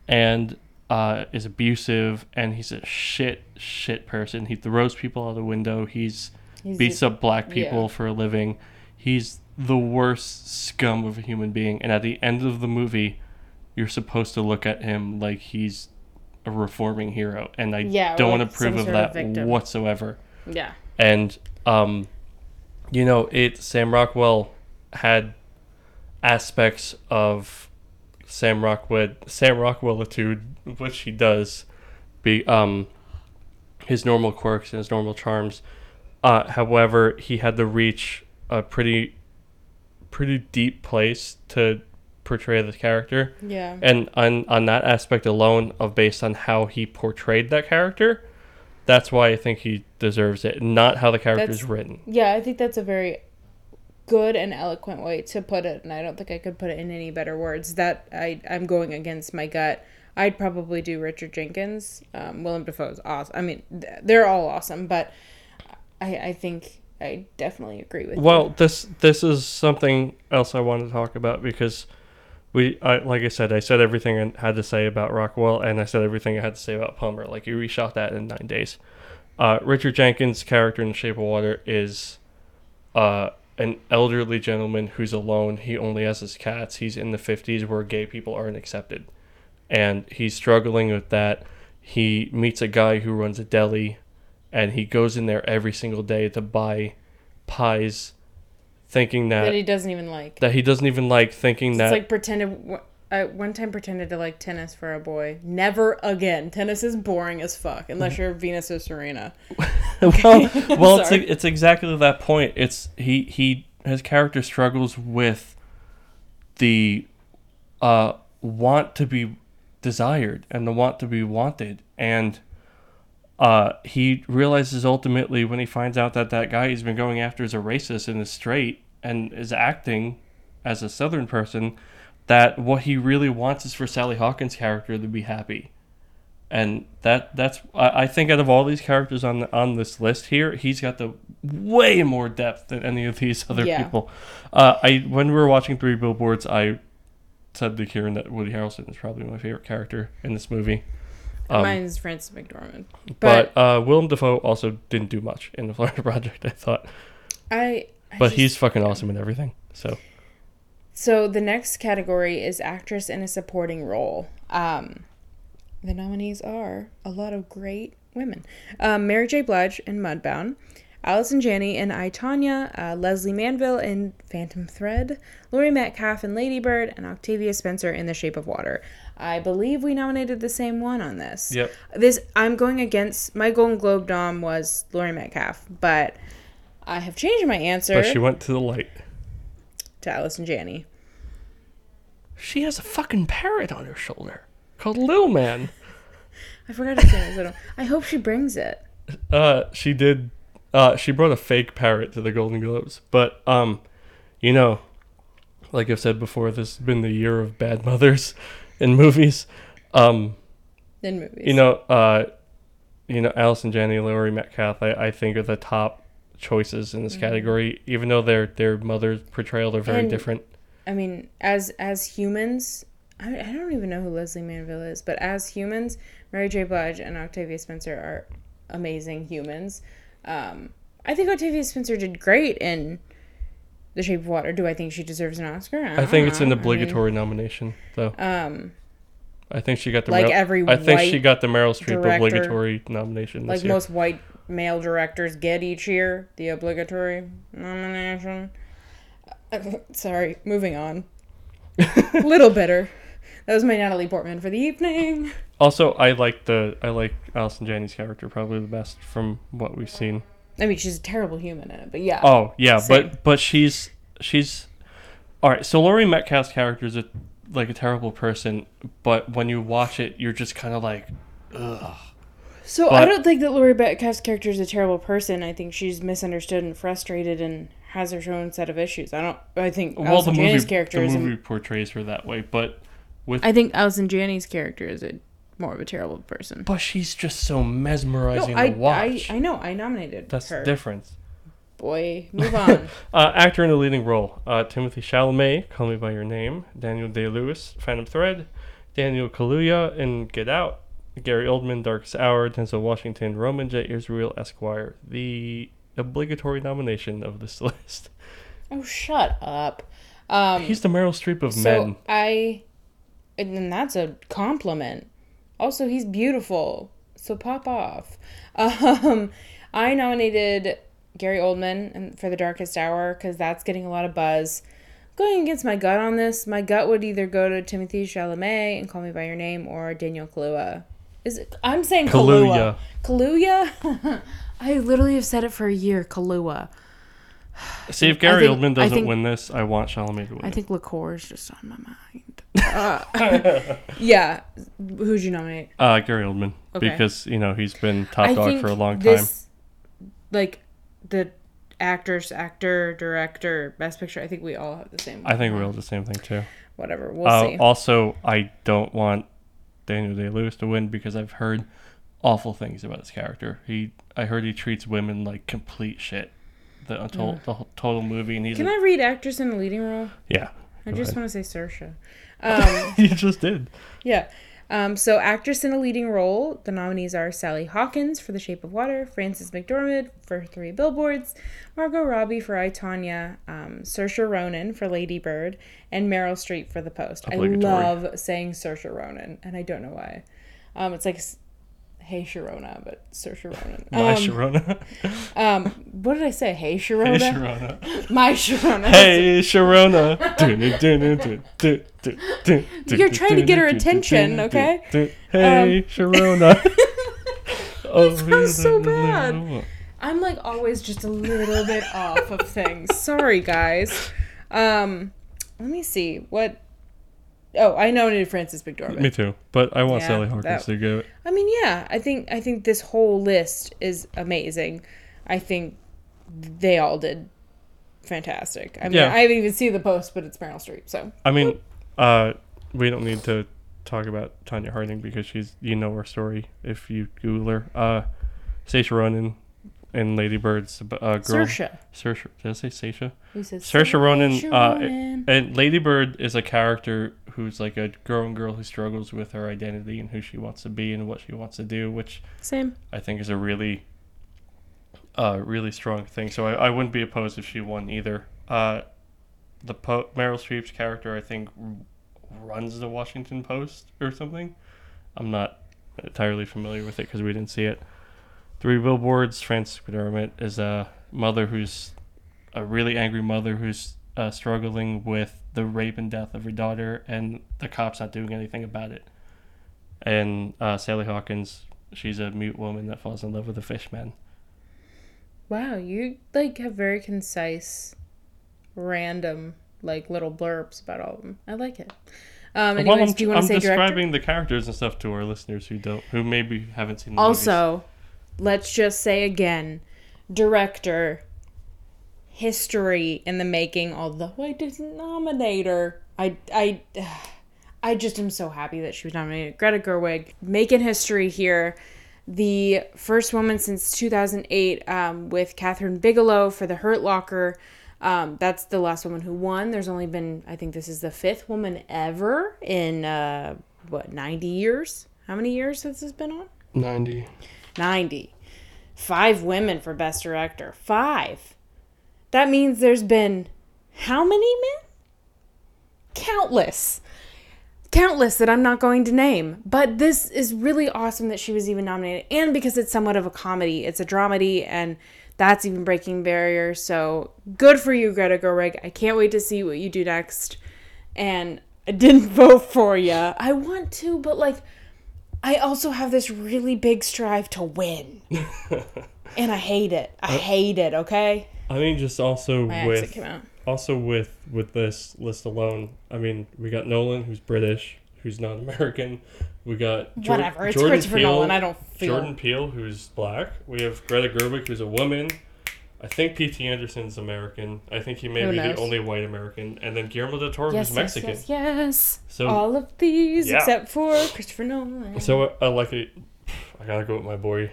and uh, is abusive, and he's a shit shit person. He throws people out the window. He's He's beats up black people yeah. for a living. He's the worst scum of a human being. And at the end of the movie, you're supposed to look at him like he's a reforming hero. And I Yeah, don't like approve of that of whatsoever. yeah. And um, you know, it Sam Rockwell had aspects of Sam Rockwell Sam Rockwellitude, which he does, be um, his normal quirks and his normal charms. Uh, however, he had to reach a pretty, pretty deep place to portray the character, Yeah. and on on that aspect alone, of based on how he portrayed that character, that's why I think he deserves it, not how the character is written. Yeah, I think that's a very good and eloquent way to put it, and I don't think I could put it in any better words. That I I'm going against my gut. I'd probably do Richard Jenkins. Um, Willem Dafoe's awesome. I mean, they're all awesome, but I I think I definitely agree with Well, this this is something else I wanted to talk about because we, I, like I said, I said everything I had to say about Rockwell, and I said everything I had to say about Plummer. Like he reshot that in nine days. Uh, Richard Jenkins' character in Shape of Water is uh, an elderly gentleman who's alone. He only has his cats. He's in the fifties, where gay people aren't accepted, and he's struggling with that. He meets a guy who runs a deli, and he goes in there every single day to buy pies, thinking that that he doesn't even like. that he doesn't even like, thinking It's that like pretended. I one time pretended to like tennis for a boy. Never again. Tennis is boring as fuck unless you're Venus or Serena. well, well, it's it's exactly that point. It's he he his character struggles with the uh want to be desired and the want to be wanted and uh he realizes ultimately when he finds out that that guy he's been going after is a racist and is straight and is acting as a southern person that what he really wants is for Sally Hawkins' character to be happy and that that's I, I think out of all these characters on the, on this list here, he's got the way more depth than any of these other Yeah. people. Uh, I when we were watching Three Billboards, I said to Kieran that Woody Harrelson is probably my favorite character in this movie. Um, Mine's Frances McDormand. but uh, Willem Dafoe also didn't do much in the Florida Project. I thought, I. I but just- he's fucking awesome in everything. So So the next category is actress in a supporting role. Um, the nominees are a lot of great women: um, Mary J. Blige in Mudbound, Allison Janney in I Tonya, uh, Lesley Manville in Phantom Thread, Laurie Metcalf in Lady Bird, and Octavia Spencer in The Shape of Water. I believe we nominated the same one on this. yep, This I'm going against my Golden Globe nom was Laurie Metcalf, but I have changed my answer but she went to the light. To Allison Janney. She has a fucking parrot on her shoulder called Lil Man. I forgot to say this. I hope she brings it. Uh, she did. Uh, she brought a fake parrot to the Golden Globes, but um, you know, like I've said before, this has been the year of bad mothers in movies. Um, in movies. you know, uh, you know, Allison Janney, Laurie Metcalf, I, I think are the top choices in this category, even though their their mother's portrayal are very And- different. I mean, as as humans, I, I don't even know who Lesley Manville is, but as humans, Mary J. Blige and Octavia Spencer are amazing humans. Um, I think Octavia Spencer did great in The Shape of Water. Do I think she deserves an Oscar? I think it's an don't know. obligatory nomination, though. I um, I think she got the like Meryl- every I think she got the Meryl Streep director- obligatory nomination. This like year. most white male directors get each year, the obligatory nomination. Uh, Sorry, moving on. A little bitter. that was my Natalie Portman for the evening. Also, I like the I like Allison Janney's character probably the best from what we've seen. I mean, she's a terrible human in it, but yeah. Oh yeah, Same. but but she's she's all right. So Laurie Metcalf's character is a like a terrible person, but when you watch it, you're just kind of like, ugh. So I don't think that Laurie Metcalf's character is a terrible person. I think she's misunderstood and frustrated and has her own set of issues. I don't. I think Well, the Allison movie Janney's character the is. movie A, portrays her that way, but with I think Allison Janney's character is a more of a terrible person. but she's just so No, mesmerizing I, to I. I know. I nominated That's her. the difference. Boy, move on. Uh, actor in the leading role: uh, Timothée Chalamet, Call Me by Your Name; Daniel Day Lewis, Phantom Thread; Daniel Kaluuya in Get Out; Gary Oldman, Darkest Hour; Denzel Washington, Roman J. Israel Esquire. The obligatory nomination of this list. oh, shut up. Um, He's the Meryl Streep of so men. I, and that's a compliment. Also, he's beautiful. So pop off. Um, I nominated Gary Oldman and- for The Darkest Hour because that's getting a lot of buzz. Going against my gut on this, my gut would either go to Timothée Chalamet and Call Me by Your Name or Daniel Kaluuya. Is it? I'm saying Kaluuya. Kaluuya. I literally have said it for a year. Kaluuya. See, if Gary think- Oldman doesn't think- win this, I want Chalamet to win. I it. think liqueur is just on my mind. Uh, yeah. Who'd you nominate? Uh, Gary Oldman, Okay. because you know he's been top I dog for a long time. this, like, the actors, actor, director, best picture. I think we all have the same. I think we're all the same thing too. Whatever. We'll Uh, see. also, I don't want Daniel Day Lewis to win because I've heard awful things about his character. He, I heard he treats women like complete shit. The total, the whole, total movie, and he's Can a- I read actress in the leading role? yeah. I just ahead. want to say Saoirse. Um, you just did. Yeah. Um, so, actress in a leading role, the nominees are Sally Hawkins for The Shape of Water, Frances McDormand for Three Billboards, Margot Robbie for I, Tonya, um, Saoirse Ronan for Lady Bird, and Meryl Streep for The Post. I love saying Saoirse Ronan, and I don't know why. Um, it's like, hey Sharona, but Sir Ronan. My Um, Sharona. um, what did I say? Hey Sharona? Hey Sharona. My Sharona. Hey Sharona. You're trying to get her attention, okay? Hey Sharona. Oh, sounds so bad. I'm like always just a little bit off of things. Sorry, guys. Um, let me see what. Oh, I nominated Frances McDormand. Me too, but I want Yeah, Sally Hawkins that- to go. I mean, yeah, I think I think this whole list is amazing. I think they all did fantastic. I mean, Yeah. I haven't even seen the post, but it's Meryl Streep, so I mean, uh, we don't need to talk about Tonya Harding because she's you know her story if you Google her. Uh, Saoirse Ronan and Lady Bird's uh, girl. Saoirse. Saoirse. Did I say Saoirse? Saoirse Ronan. Uh, Ronan. and Lady Bird is a character who's like a growing girl who struggles with her identity and who she wants to be and what she wants to do, which Same. I think is a really, uh, really strong thing. So I, I wouldn't be opposed if she won either. Uh, the po- Meryl Streep's character, I think, r- runs the Washington Post or something. I'm not entirely familiar with it because we didn't see it. Three Billboards. Frances McDormand is a mother who's a really angry mother who's uh, struggling with the rape and death of her daughter, and the cops not doing anything about it. And uh, Sally Hawkins, she's a mute woman that falls in love with a fish man. Wow, you like have very concise, random like little blurbs about all of them. I like it. Um, Well, anyways, I'm, do you want to say director? describing the characters and stuff to our listeners who don't, who maybe haven't seen. The movies. Also, let's just say again, director, history in the making. Although I didn't nominate her, I I. I just am so happy that she was nominated. Greta Gerwig making history here. The first woman since 2008 um, with Kathryn Bigelow for The Hurt Locker. Um, that's the last woman who won. There's only been, I think this is the fifth woman ever in, uh, what, 90 years? How many years has this been on? ninety. 90. Five women for Best Director. Five. That means there's been how many men? Countless. Countless that I'm not going to name. But this is really awesome that she was even nominated. And because it's somewhat of a comedy, it's a dramedy, and that's even breaking barriers. So good for you, Greta Gerwig. I can't wait to see what you do next. And I didn't vote for you. I want to, but like, I also have this really big strive to win, and I hate it. I hate it. Okay. I mean, just also My with came out. also with with this list alone. I mean, we got Nolan, who's British, who's not American. We got Jor- Whatever. It's Jordan Christopher Peele, Nolan. I don't feel. Jordan Peele, who's black. We have Greta Gerwig, who's a woman. I think P.T. Anderson's American. I think he may Who be the only white American. And then Guillermo del Toro, Yes, who's yes, Mexican. yes, yes. So All of these Yeah. except for Christopher Nolan. So I, I like it. I gotta go with my boy,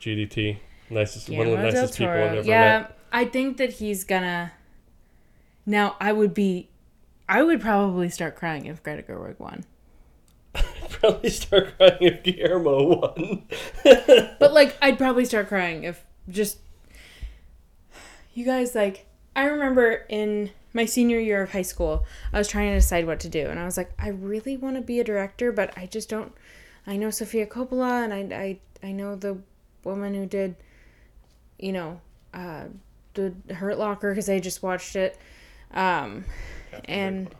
GDT. Nicest, one of the nicest people I've ever yeah, met. I think that he's gonna. Now I would be, I would probably start crying if Greta Gerwig won. Probably start crying if Guillermo won. But like, I'd probably start crying if just. You guys like, I remember in my senior year of high school, I was trying to decide what to do, and I was like, I really want to be a director, but I just don't. I know Sofia Coppola, and I I I know the woman who did, you know, uh, the Hurt Locker because I just watched it, um, and.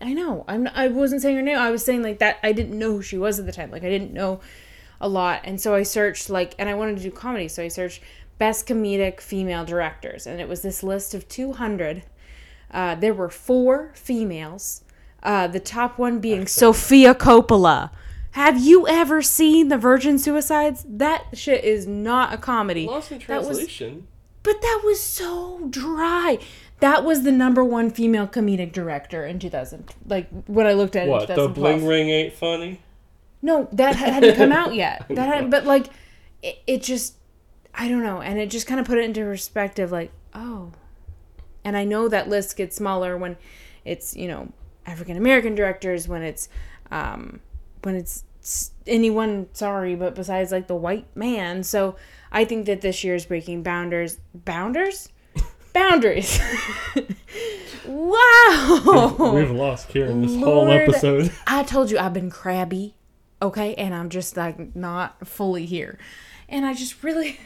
I know. I'm. I wasn't saying her name. I was saying like that. I didn't know who she was at the time. Like I didn't know a lot, and so I searched like, and I wanted to do comedy, so I searched best comedic female directors, and it was this list of 200. Uh, there were four females. Uh, the top one being Sofia Coppola. Have you ever seen the Virgin Suicides? That shit is not a comedy. Lost in That was- translation. But that was so dry. That was the number one female comedic director in 2000. Like when I looked at it, What? The 2012. bling ring ain't funny. No, that hadn't come out yet. That had, but like, it, it just, I don't know, and it just kind of put it into perspective. Like, oh, and I know that list gets smaller when it's you know African American directors when it's, um, when it's anyone. Sorry, but besides like the white man. So I think that this year is breaking boundaries. Bounders. Boundaries. wow. We've lost Kieran this whole episode. I told you I've been crabby, okay, and I'm just like not fully here, and I just really.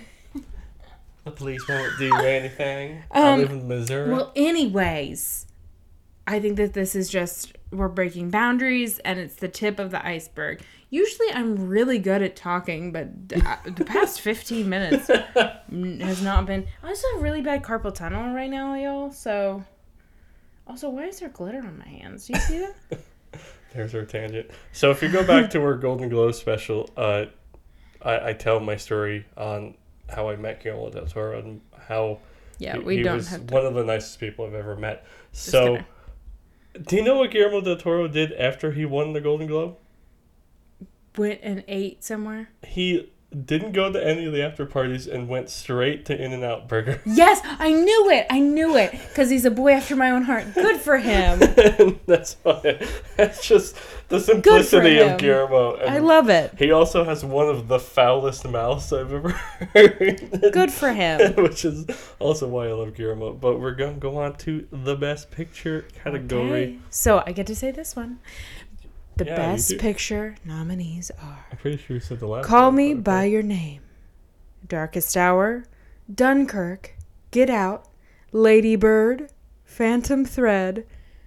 The police won't do anything. I live in Missouri. Um, Well, anyways, I think that this is just we're breaking boundaries, and it's the tip of the iceberg. Usually, I'm really good at talking, but the, uh, past 15 minutes has not been. I also have really bad carpal tunnel right now, y'all. So, also, why is there glitter on my hands? Do you see that? There's our tangent. So if you go back to our Golden Globe special, uh, I, I tell my story on how I met Guillermo del Toro and how Yeah, he, we he don't was one of the nicest people I've ever met. So, kidding. Do you know what Guillermo del Toro did after he won the Golden Globe? Went and ate somewhere. He didn't go to any of the after parties and went straight to In-N-Out Burger. Yes, I knew it. I knew it because he's a boy after my own heart. Good for him. that's why that's just the simplicity of Guillermo. And I love it. He also has one of the foulest mouths I've ever heard. Good for him. Which is also why I love Guillermo. But we're going to go on to the best picture category. Okay. So I get to say this one. The Yeah, best picture nominees are I'm pretty sure you said the last Call one, Me by. Your Name, Darkest Hour, Dunkirk, Get Out, Lady Bird, Phantom Thread,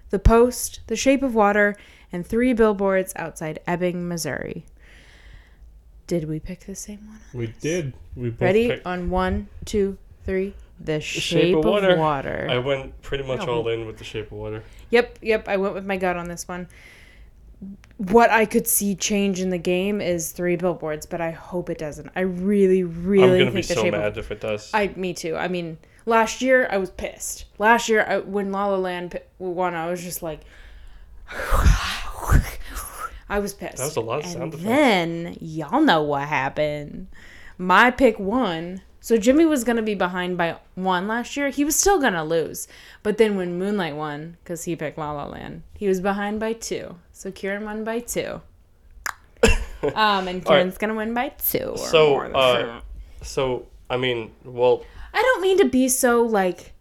The Post, The Shape of Water, and Three Billboards Outside Ebbing, Missouri. Did we pick the same one? We did. We both Ready? picked- On one, two, three. The Shape, of of, Water. water. I went pretty much No. all in with the shape of water. Yep, yep. I went with my gut on this one. What I could see change in the game is three billboards, but I hope it doesn't. I really, really I'm gonna think be the so shape mad of if it does. I me too. I mean, last year I was pissed. Last year I, when La La Land won, I was just like, I was pissed. That was a lot of and sound effects. then y'all know what happened. My pick won. So Jimmy was gonna be behind by one last year. He was still gonna lose, but then when Moonlight won, because he picked La La Land, he was behind by two. So Kieran won by two. um, and Kieran's gonna win by two. Or So, more uh, so I mean, well, I don't mean to be so like.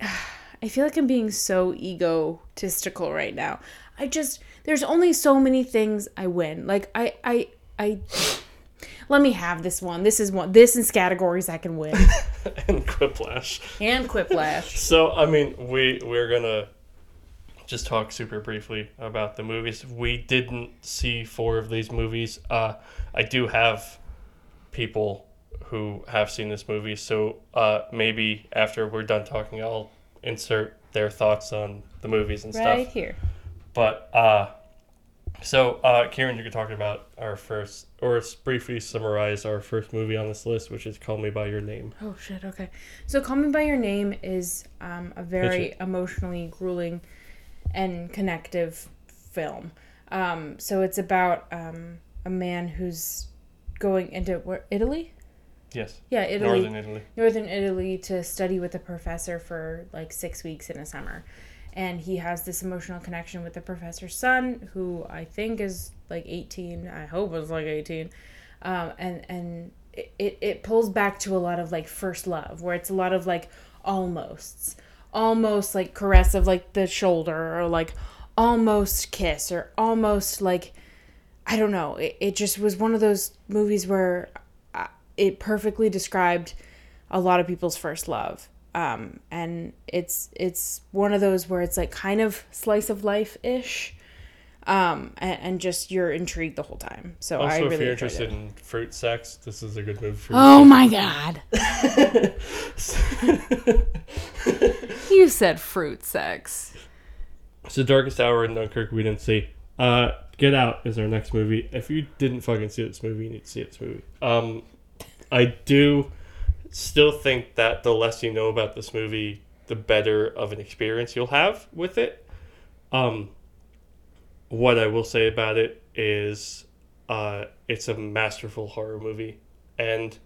I feel like I'm being so egotistical right now. I just there's only so many things I win. Like I I I. Let me have this one. This is one. This is categories I can win. and Quiplash. and Quiplash. So I mean, we we're gonna just talk super briefly about the movies. We didn't see four of these movies. Uh, I do have people who have seen this movie, so uh, maybe after we're done talking, I'll insert their thoughts on the movies and Right stuff. Right here. But uh, so uh, Kieran, you could talk about our first, or briefly summarize our first movie on this list, which is "Call Me by Your Name." Oh shit. Okay. So "Call Me by Your Name" is um, a very emotionally grueling and connective film. Um, so it's about um, a man who's going into where, Italy. Yes, Yeah, Italy. Northern Italy. northern Italy to study with a professor for like six weeks in a summer. And he has this emotional connection with the professor's son, who I think is like 18. I hope is like 18. Um, and and it, it, it pulls back to a lot of like first love, where it's a lot of like almosts. Almost like caress of like the shoulder, or like almost kiss, or almost like I don't know. It, it just was one of those movies where uh, it perfectly described a lot of people's first love. Um, and it's it's one of those where it's like kind of slice of life ish, um, and, and just you're intrigued the whole time. So I really if you're interested it. in fruit sex, this is a good movie for Oh my god! you said fruit sex. It's the darkest hour in Dunkirk we didn't see. Uh, Get Out is our next movie. If you didn't fucking see this movie, you need to see this movie. Um, I do still think that the less you know about this movie, the better of an experience you'll have with it. Um, what I will say about it is, uh, it's a masterful horror movie, and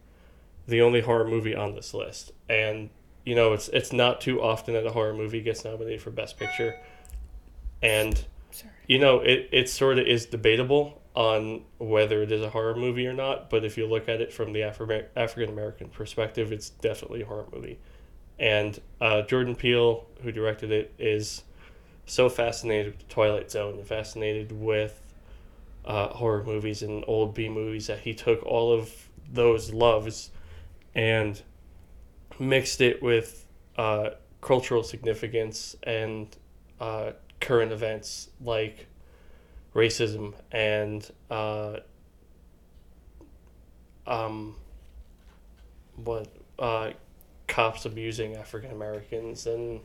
the only horror movie on this list. And you know, it's it's not too often that a horror movie gets nominated for Best Picture, and Sorry. you know, it, it sort of is debatable on whether it is a horror movie or not, but if you look at it from the Afri- African American perspective, it's definitely a horror movie. And uh, Jordan Peele, who directed it, is so fascinated with Twilight Zone and fascinated with uh, horror movies and old B movies that he took all of those loves and mixed it with uh, cultural significance and uh, current events like racism and uh, um, what uh, cops abusing African Americans and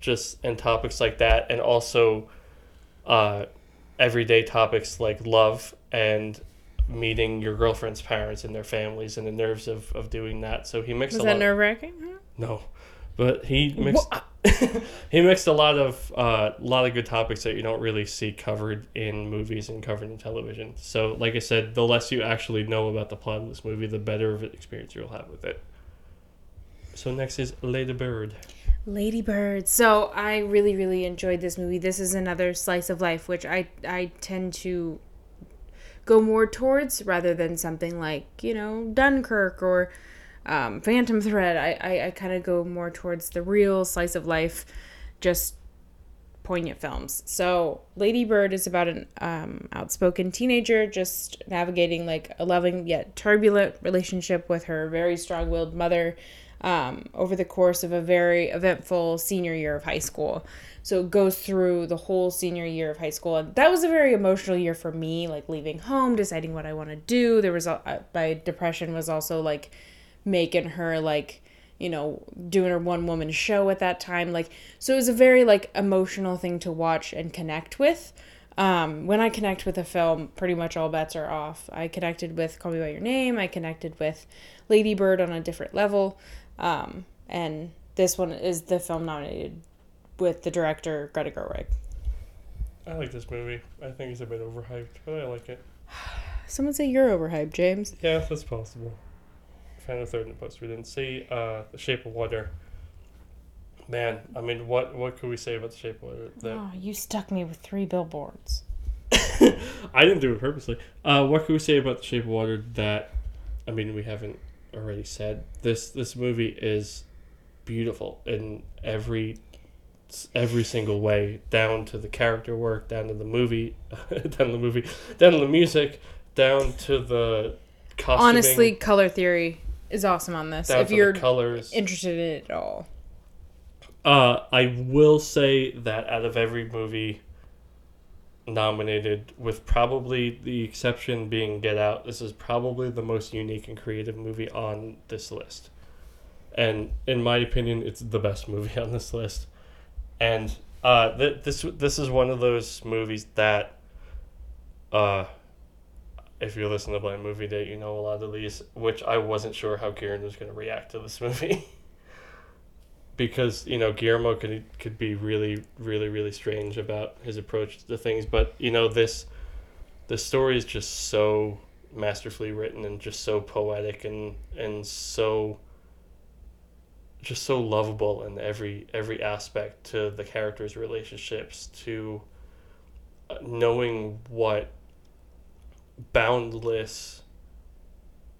just and topics like that, and also uh, everyday topics like love and meeting your girlfriend's parents and their families and the nerves of, of doing that. So he mixed Was a that nerve wracking? No, but he mixed he mixed a lot of uh, lot of good topics that you don't really see covered in movies and covered in television. So, like I said, the less you actually know about the plot of this movie, the better of an experience you'll have with it. So next is Lady Bird. Lady Bird. So I really, really enjoyed this movie. This is another slice of life, which I I tend to go more towards rather than something like you know Dunkirk or um, Phantom Thread. I I, I kind of go more towards the real slice of life, just poignant films. So Lady Bird is about an um, outspoken teenager just navigating like a loving yet turbulent relationship with her very strong-willed mother um, over the course of a very eventful senior year of high school. So it goes through the whole senior year of high school, and that was a very emotional year for me. Like leaving home, deciding what I want to do. There was a, uh, my depression was also like making her like you know doing her one woman show at that time. Like so it was a very like emotional thing to watch and connect with. Um, when i connect with a film pretty much all bets are off. I connected with call me by your name. I connected with lady bird on a different level. Um, and this one is the film nominated with the director greta gerwig. I like this movie. I think it's a bit overhyped, but I like it. someone say you're overhyped james. Yeah, that's possible. Phantom Thread in the post we didn't see. Uh, The Shape of Water. Man, I mean, what what could we say about The Shape of Water? That oh you stuck me with three billboards I didn't do it purposely. Uh, what could we say about The Shape of Water that, I mean, we haven't already said? This this movie is beautiful in every every single way, down to the character work, down to the movie, down to the movie, down to the music, down to the costuming, honestly color theory is awesome on this down if you're colors. interested in it at all Uh, I will say that out of every movie nominated, with probably the exception being Get Out, this is probably the most unique and creative movie on this list. And in my opinion, it's the best movie on this list. And uh, th- this this is one of those movies that, uh, if you listen to Blind Movie Day, you know a lot of these, which I wasn't sure how Kieran was going to react to this movie. because you know Guillermo could could be really really really strange about his approach to things, but you know this the story is just so masterfully written and just so poetic and and so just so lovable in every every aspect to the characters' relationships to uh, knowing what boundless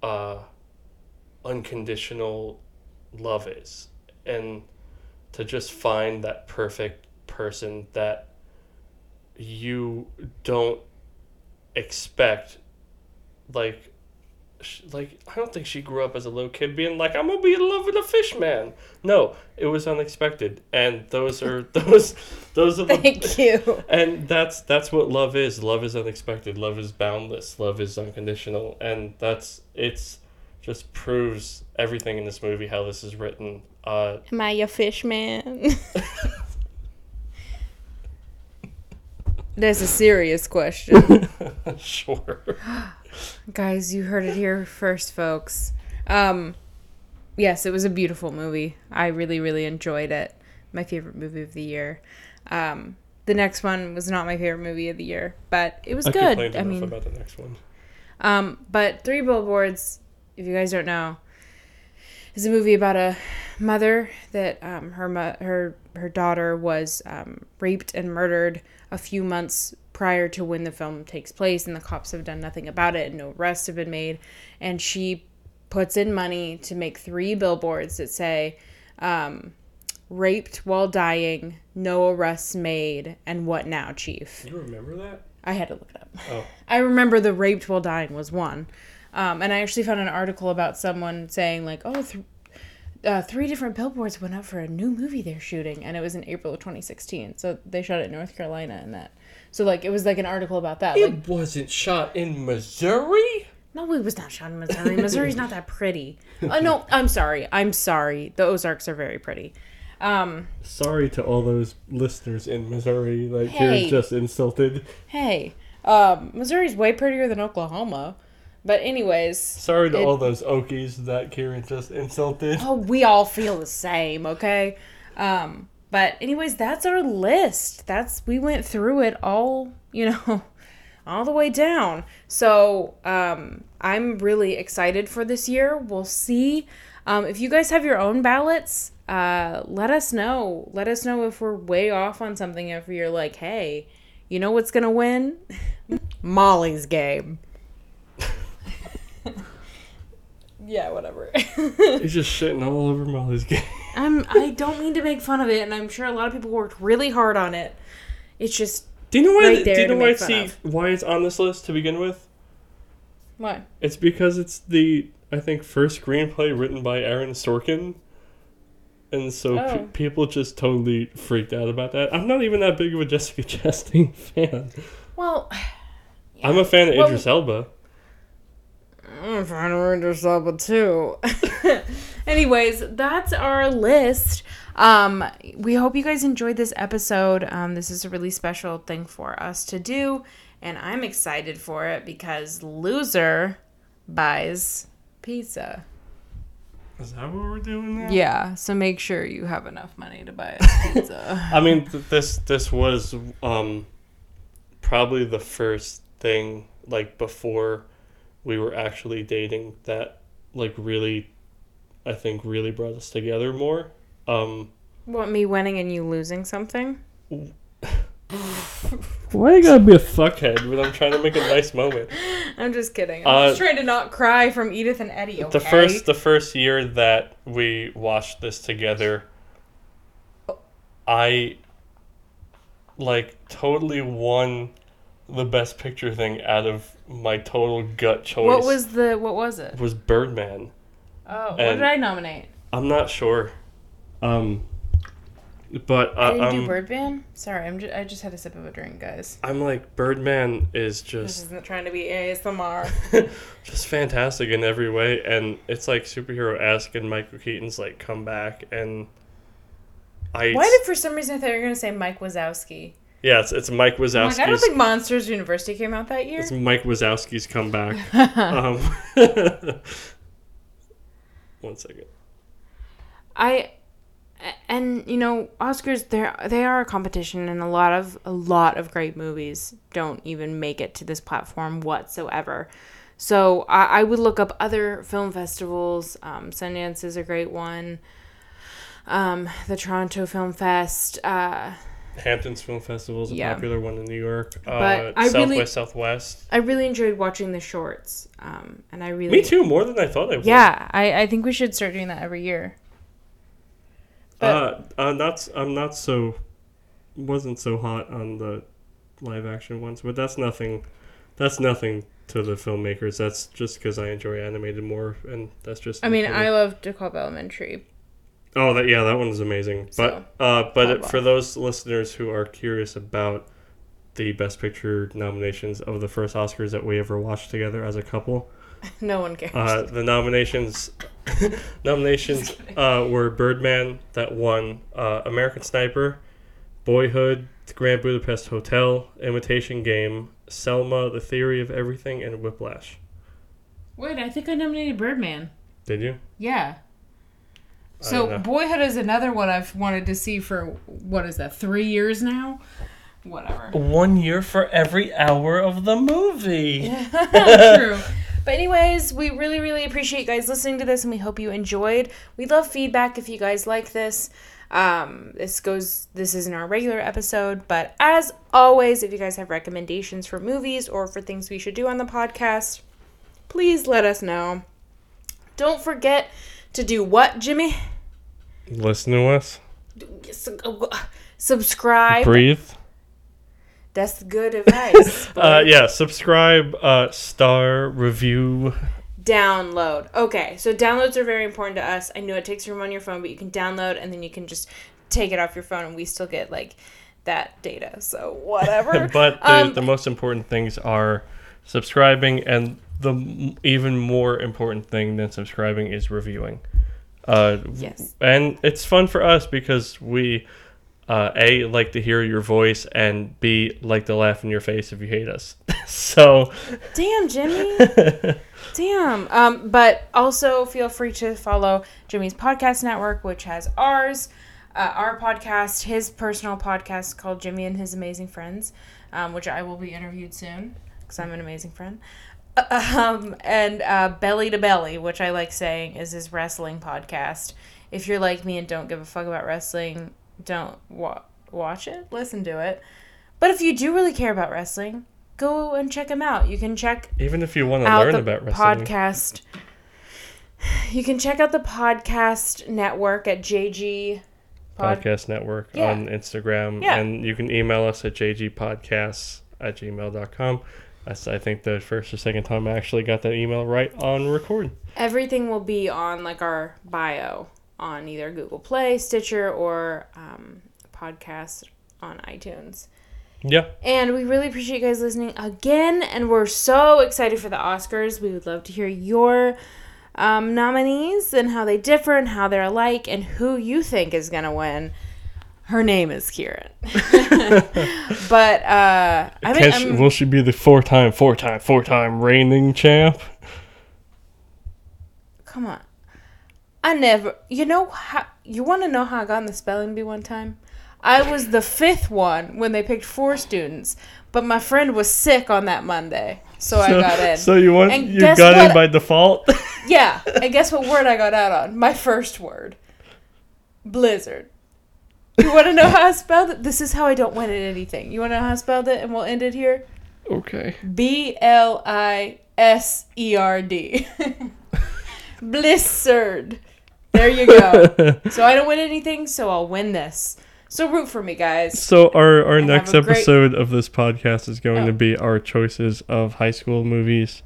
uh unconditional love is. And to just find that perfect person that you don't expect like like I don't think she grew up as a little kid being like I'm gonna be in love with a fish man. No, it was unexpected, and those are those those are the Thank you. and that's that's what love is. Love is unexpected. Love is boundless. Love is unconditional, and that's it's just proves everything in this movie how this is written. Uh, Am I your fish man? That's a serious question. sure. Guys, you heard it here first, folks. Um, yes, it was a beautiful movie. I really, really enjoyed it. My favorite movie of the year. Um, the next one was not my favorite movie of the year, but it was I good. I mean, about the next one. um, but Three Billboards, if you guys don't know, is a movie about a mother that um, her mo- her her daughter was um, raped and murdered a few months prior to when the film takes place, and the cops have done nothing about it, and no arrests have been made, and she puts in money to make three billboards that say. Um, raped while dying, no arrests made, and what now, chief? You remember that? I had to look it up. Oh. I remember the raped while dying was one. Um, and I actually found an article about someone saying, like, oh, th- uh, three different billboards went up for a new movie they're shooting. And it was in April of 2016. So they shot it in North Carolina and that. So, like, it was like an article about that. Like, It wasn't shot in Missouri. no, it was not shot in Missouri. Missouri's not that pretty. Oh, no, I'm sorry. I'm sorry. The Ozarks are very pretty. Um, Sorry to all those listeners in Missouri. Like Hey. you're just insulted. hey, um, Missouri's way prettier than Oklahoma. But, anyways. Sorry to It- all those Okies that Kieran just insulted. Oh, we all feel the same, okay? Um, but anyways, that's our list. That's we went through it all, you know, all the way down. So, um, I'm really excited for this year. We'll see. Um, if you guys have your own ballots, uh, let us know. Let us know if we're way off on something. If you're like, hey, you know what's gonna win? Molly's game. yeah, whatever. He's just shitting all over Molly's game. I'm I don't mean to make fun of it, and I'm sure a lot of people worked really hard on it. It's just Do you know why? Right do you know why? See of. why it's on this list to begin with? what? It's because it's the I think first screenplay written by Aaron Sorkin, and so pe- Oh. people just totally freaked out about that. I'm not even that big of a Jessica Chastain fan. Well, I'm a fan of Well- Idris Elba. I'm trying to read this up too. Anyways, that's our list. Um, we hope you guys enjoyed this episode. Um, this is a really special thing for us to do, and I'm excited for it because loser buys pizza. Is that what we're doing now? Yeah, so make sure you have enough money to buy a pizza. I mean, th- this this was um, probably the first thing like before we were actually dating that like really, I think really brought us together more. Um, what me winning and you losing something? why you gotta be a fuckhead when I'm trying to make a nice moment? I'm just kidding. Uh, I'm just trying to not cry from Edith and Eddie. Okay? The first the first year that we watched this together, I like totally won the best picture thing out of my total gut choice. What was the what was it? was Birdman. Oh, what did I nominate? I'm not sure. Um but uh, I didn't do um, Birdman. Sorry, I'm just, I just had a sip of a drink, guys. I'm like Birdman is just This isn't trying to be ASMR. just fantastic in every way, and it's like superhero esque, and Michael Keaton's like come back, and I Why did for some reason I thought you were gonna say Mike Wazowski? Yeah, it's, it's Mike I'm like, I don't Wazowski's. think Monsters University came out that year. it's Mike Wazowski's comeback. um, one second. I and you know Oscars they they are a competition and a lot of a lot of great movies don't even make it to this platform whatsoever. So I, I would look up other film festivals. Um, Sundance is a great one. Um, the Toronto Film Fest. Uh, Hamptons Film Festival is a Yeah. popular one in New York. Uh, But I South really- by Southwest. I really enjoyed watching the shorts. Um, and I really Me too, more than I thought I would. Yeah, I, I think we should start doing that every year. Uh, uh, not s- I'm not so wasn't so hot on the live action ones, but that's nothing. That's nothing to the filmmakers. That's just because I enjoy animated more, and that's just. I mean, me. I love DeKalb Elementary. Oh, that yeah, that one is amazing. So, but uh, but it, for those listeners who are curious about the Best Picture nominations of the first Oscars that we ever watched together as a couple, No one cares. uh, the nominations nominations uh, were Birdman that won, uh, American Sniper, Boyhood, The Grand Budapest Hotel, Imitation Game, Selma, The Theory of Everything, and Whiplash. Wait, I think I nominated Birdman. Did you? Yeah. So. Boyhood is another one I've wanted to see for what is that? Three years now. Whatever. One year for every hour of the movie. True. But anyways, we really, really appreciate you guys listening to this, and we hope you enjoyed. We love feedback if you guys like this. Um, this goes. This isn't our regular episode, but as always, if you guys have recommendations for movies or for things we should do on the podcast, please let us know. Don't forget to do what, Jimmy? Listen to us. Subscribe. Breathe. That's good advice. Uh, yeah, subscribe, uh, star, review. download. Okay, so downloads are very important to us. I know it takes room on your phone, but you can download and then you can just take it off your phone, and we still get like that data. So whatever. but the, Um, the most important things are subscribing, and the even more important thing than subscribing is reviewing. Uh, Yes. And it's fun for us because we, uh, A, like to hear your voice, and B, like to laugh in your face if you hate us. so, Damn, Jimmy. Damn. Um, but also feel free to follow Jimmy's podcast network, which has ours, uh, our podcast, his personal podcast called Jimmy and His Amazing Friends, um, which I will be interviewed soon because I'm an amazing friend. Um, and uh, Belly to Belly, which I like saying is his wrestling podcast. If you're like me and don't give a fuck about wrestling, don't wa- watch it, listen to it. But if you do really care about wrestling, go and check him out. You can check even if you want to learn about wrestling, podcast. You can check out the podcast network at JG Pod- Podcast Network Yeah. on Instagram. Yeah. And you can email us at jgpodcasts at gmail.com. That's, I think, the first or second time I actually got that email right on record. Everything will be on like our bio on either Google Play, Stitcher, or um, podcast on iTunes. Yeah. And we really appreciate you guys listening again. And we're so excited for the Oscars. We would love to hear your um, nominees and how they differ and how they're alike and who you think is going to win. Her name is Kieran. but uh, I mean, she, will she be the four time, four time, four time reigning champ? come on. I never, you know how, you want to know how I got in the spelling bee one time? I was the fifth one when they picked four students, but my friend was sick on that Monday, so, I got in. So you want And you got in by default? Yeah, and guess what word I got out on? My first word. Blizzard. You want to know how I spelled it? This is how I don't win at anything. You want to know how I spelled it? And we'll end it here. okay. B L I S E R D. Blizzard. There you go. So I don't win anything, so I'll win this. So root for me, guys. So our our next a great- episode of this podcast is going Oh. to be our choices of high school movies,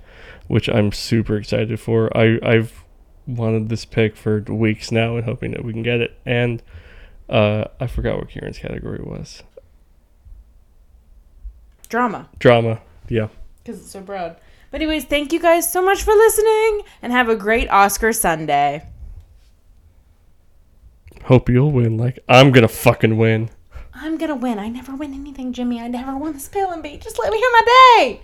which I'm super excited for. I I've wanted this pick for weeks now and hoping that we can get it. And Uh, I forgot what Kieran's category was. Drama. Drama. Yeah. Because it's so broad. But, anyways, thank you guys so much for listening and have a great Oscar Sunday. Hope you'll win. Like I'm gonna fucking win. I'm gonna win. I never win anything, Jimmy. I never won the spelling bee. Just let me hear my day.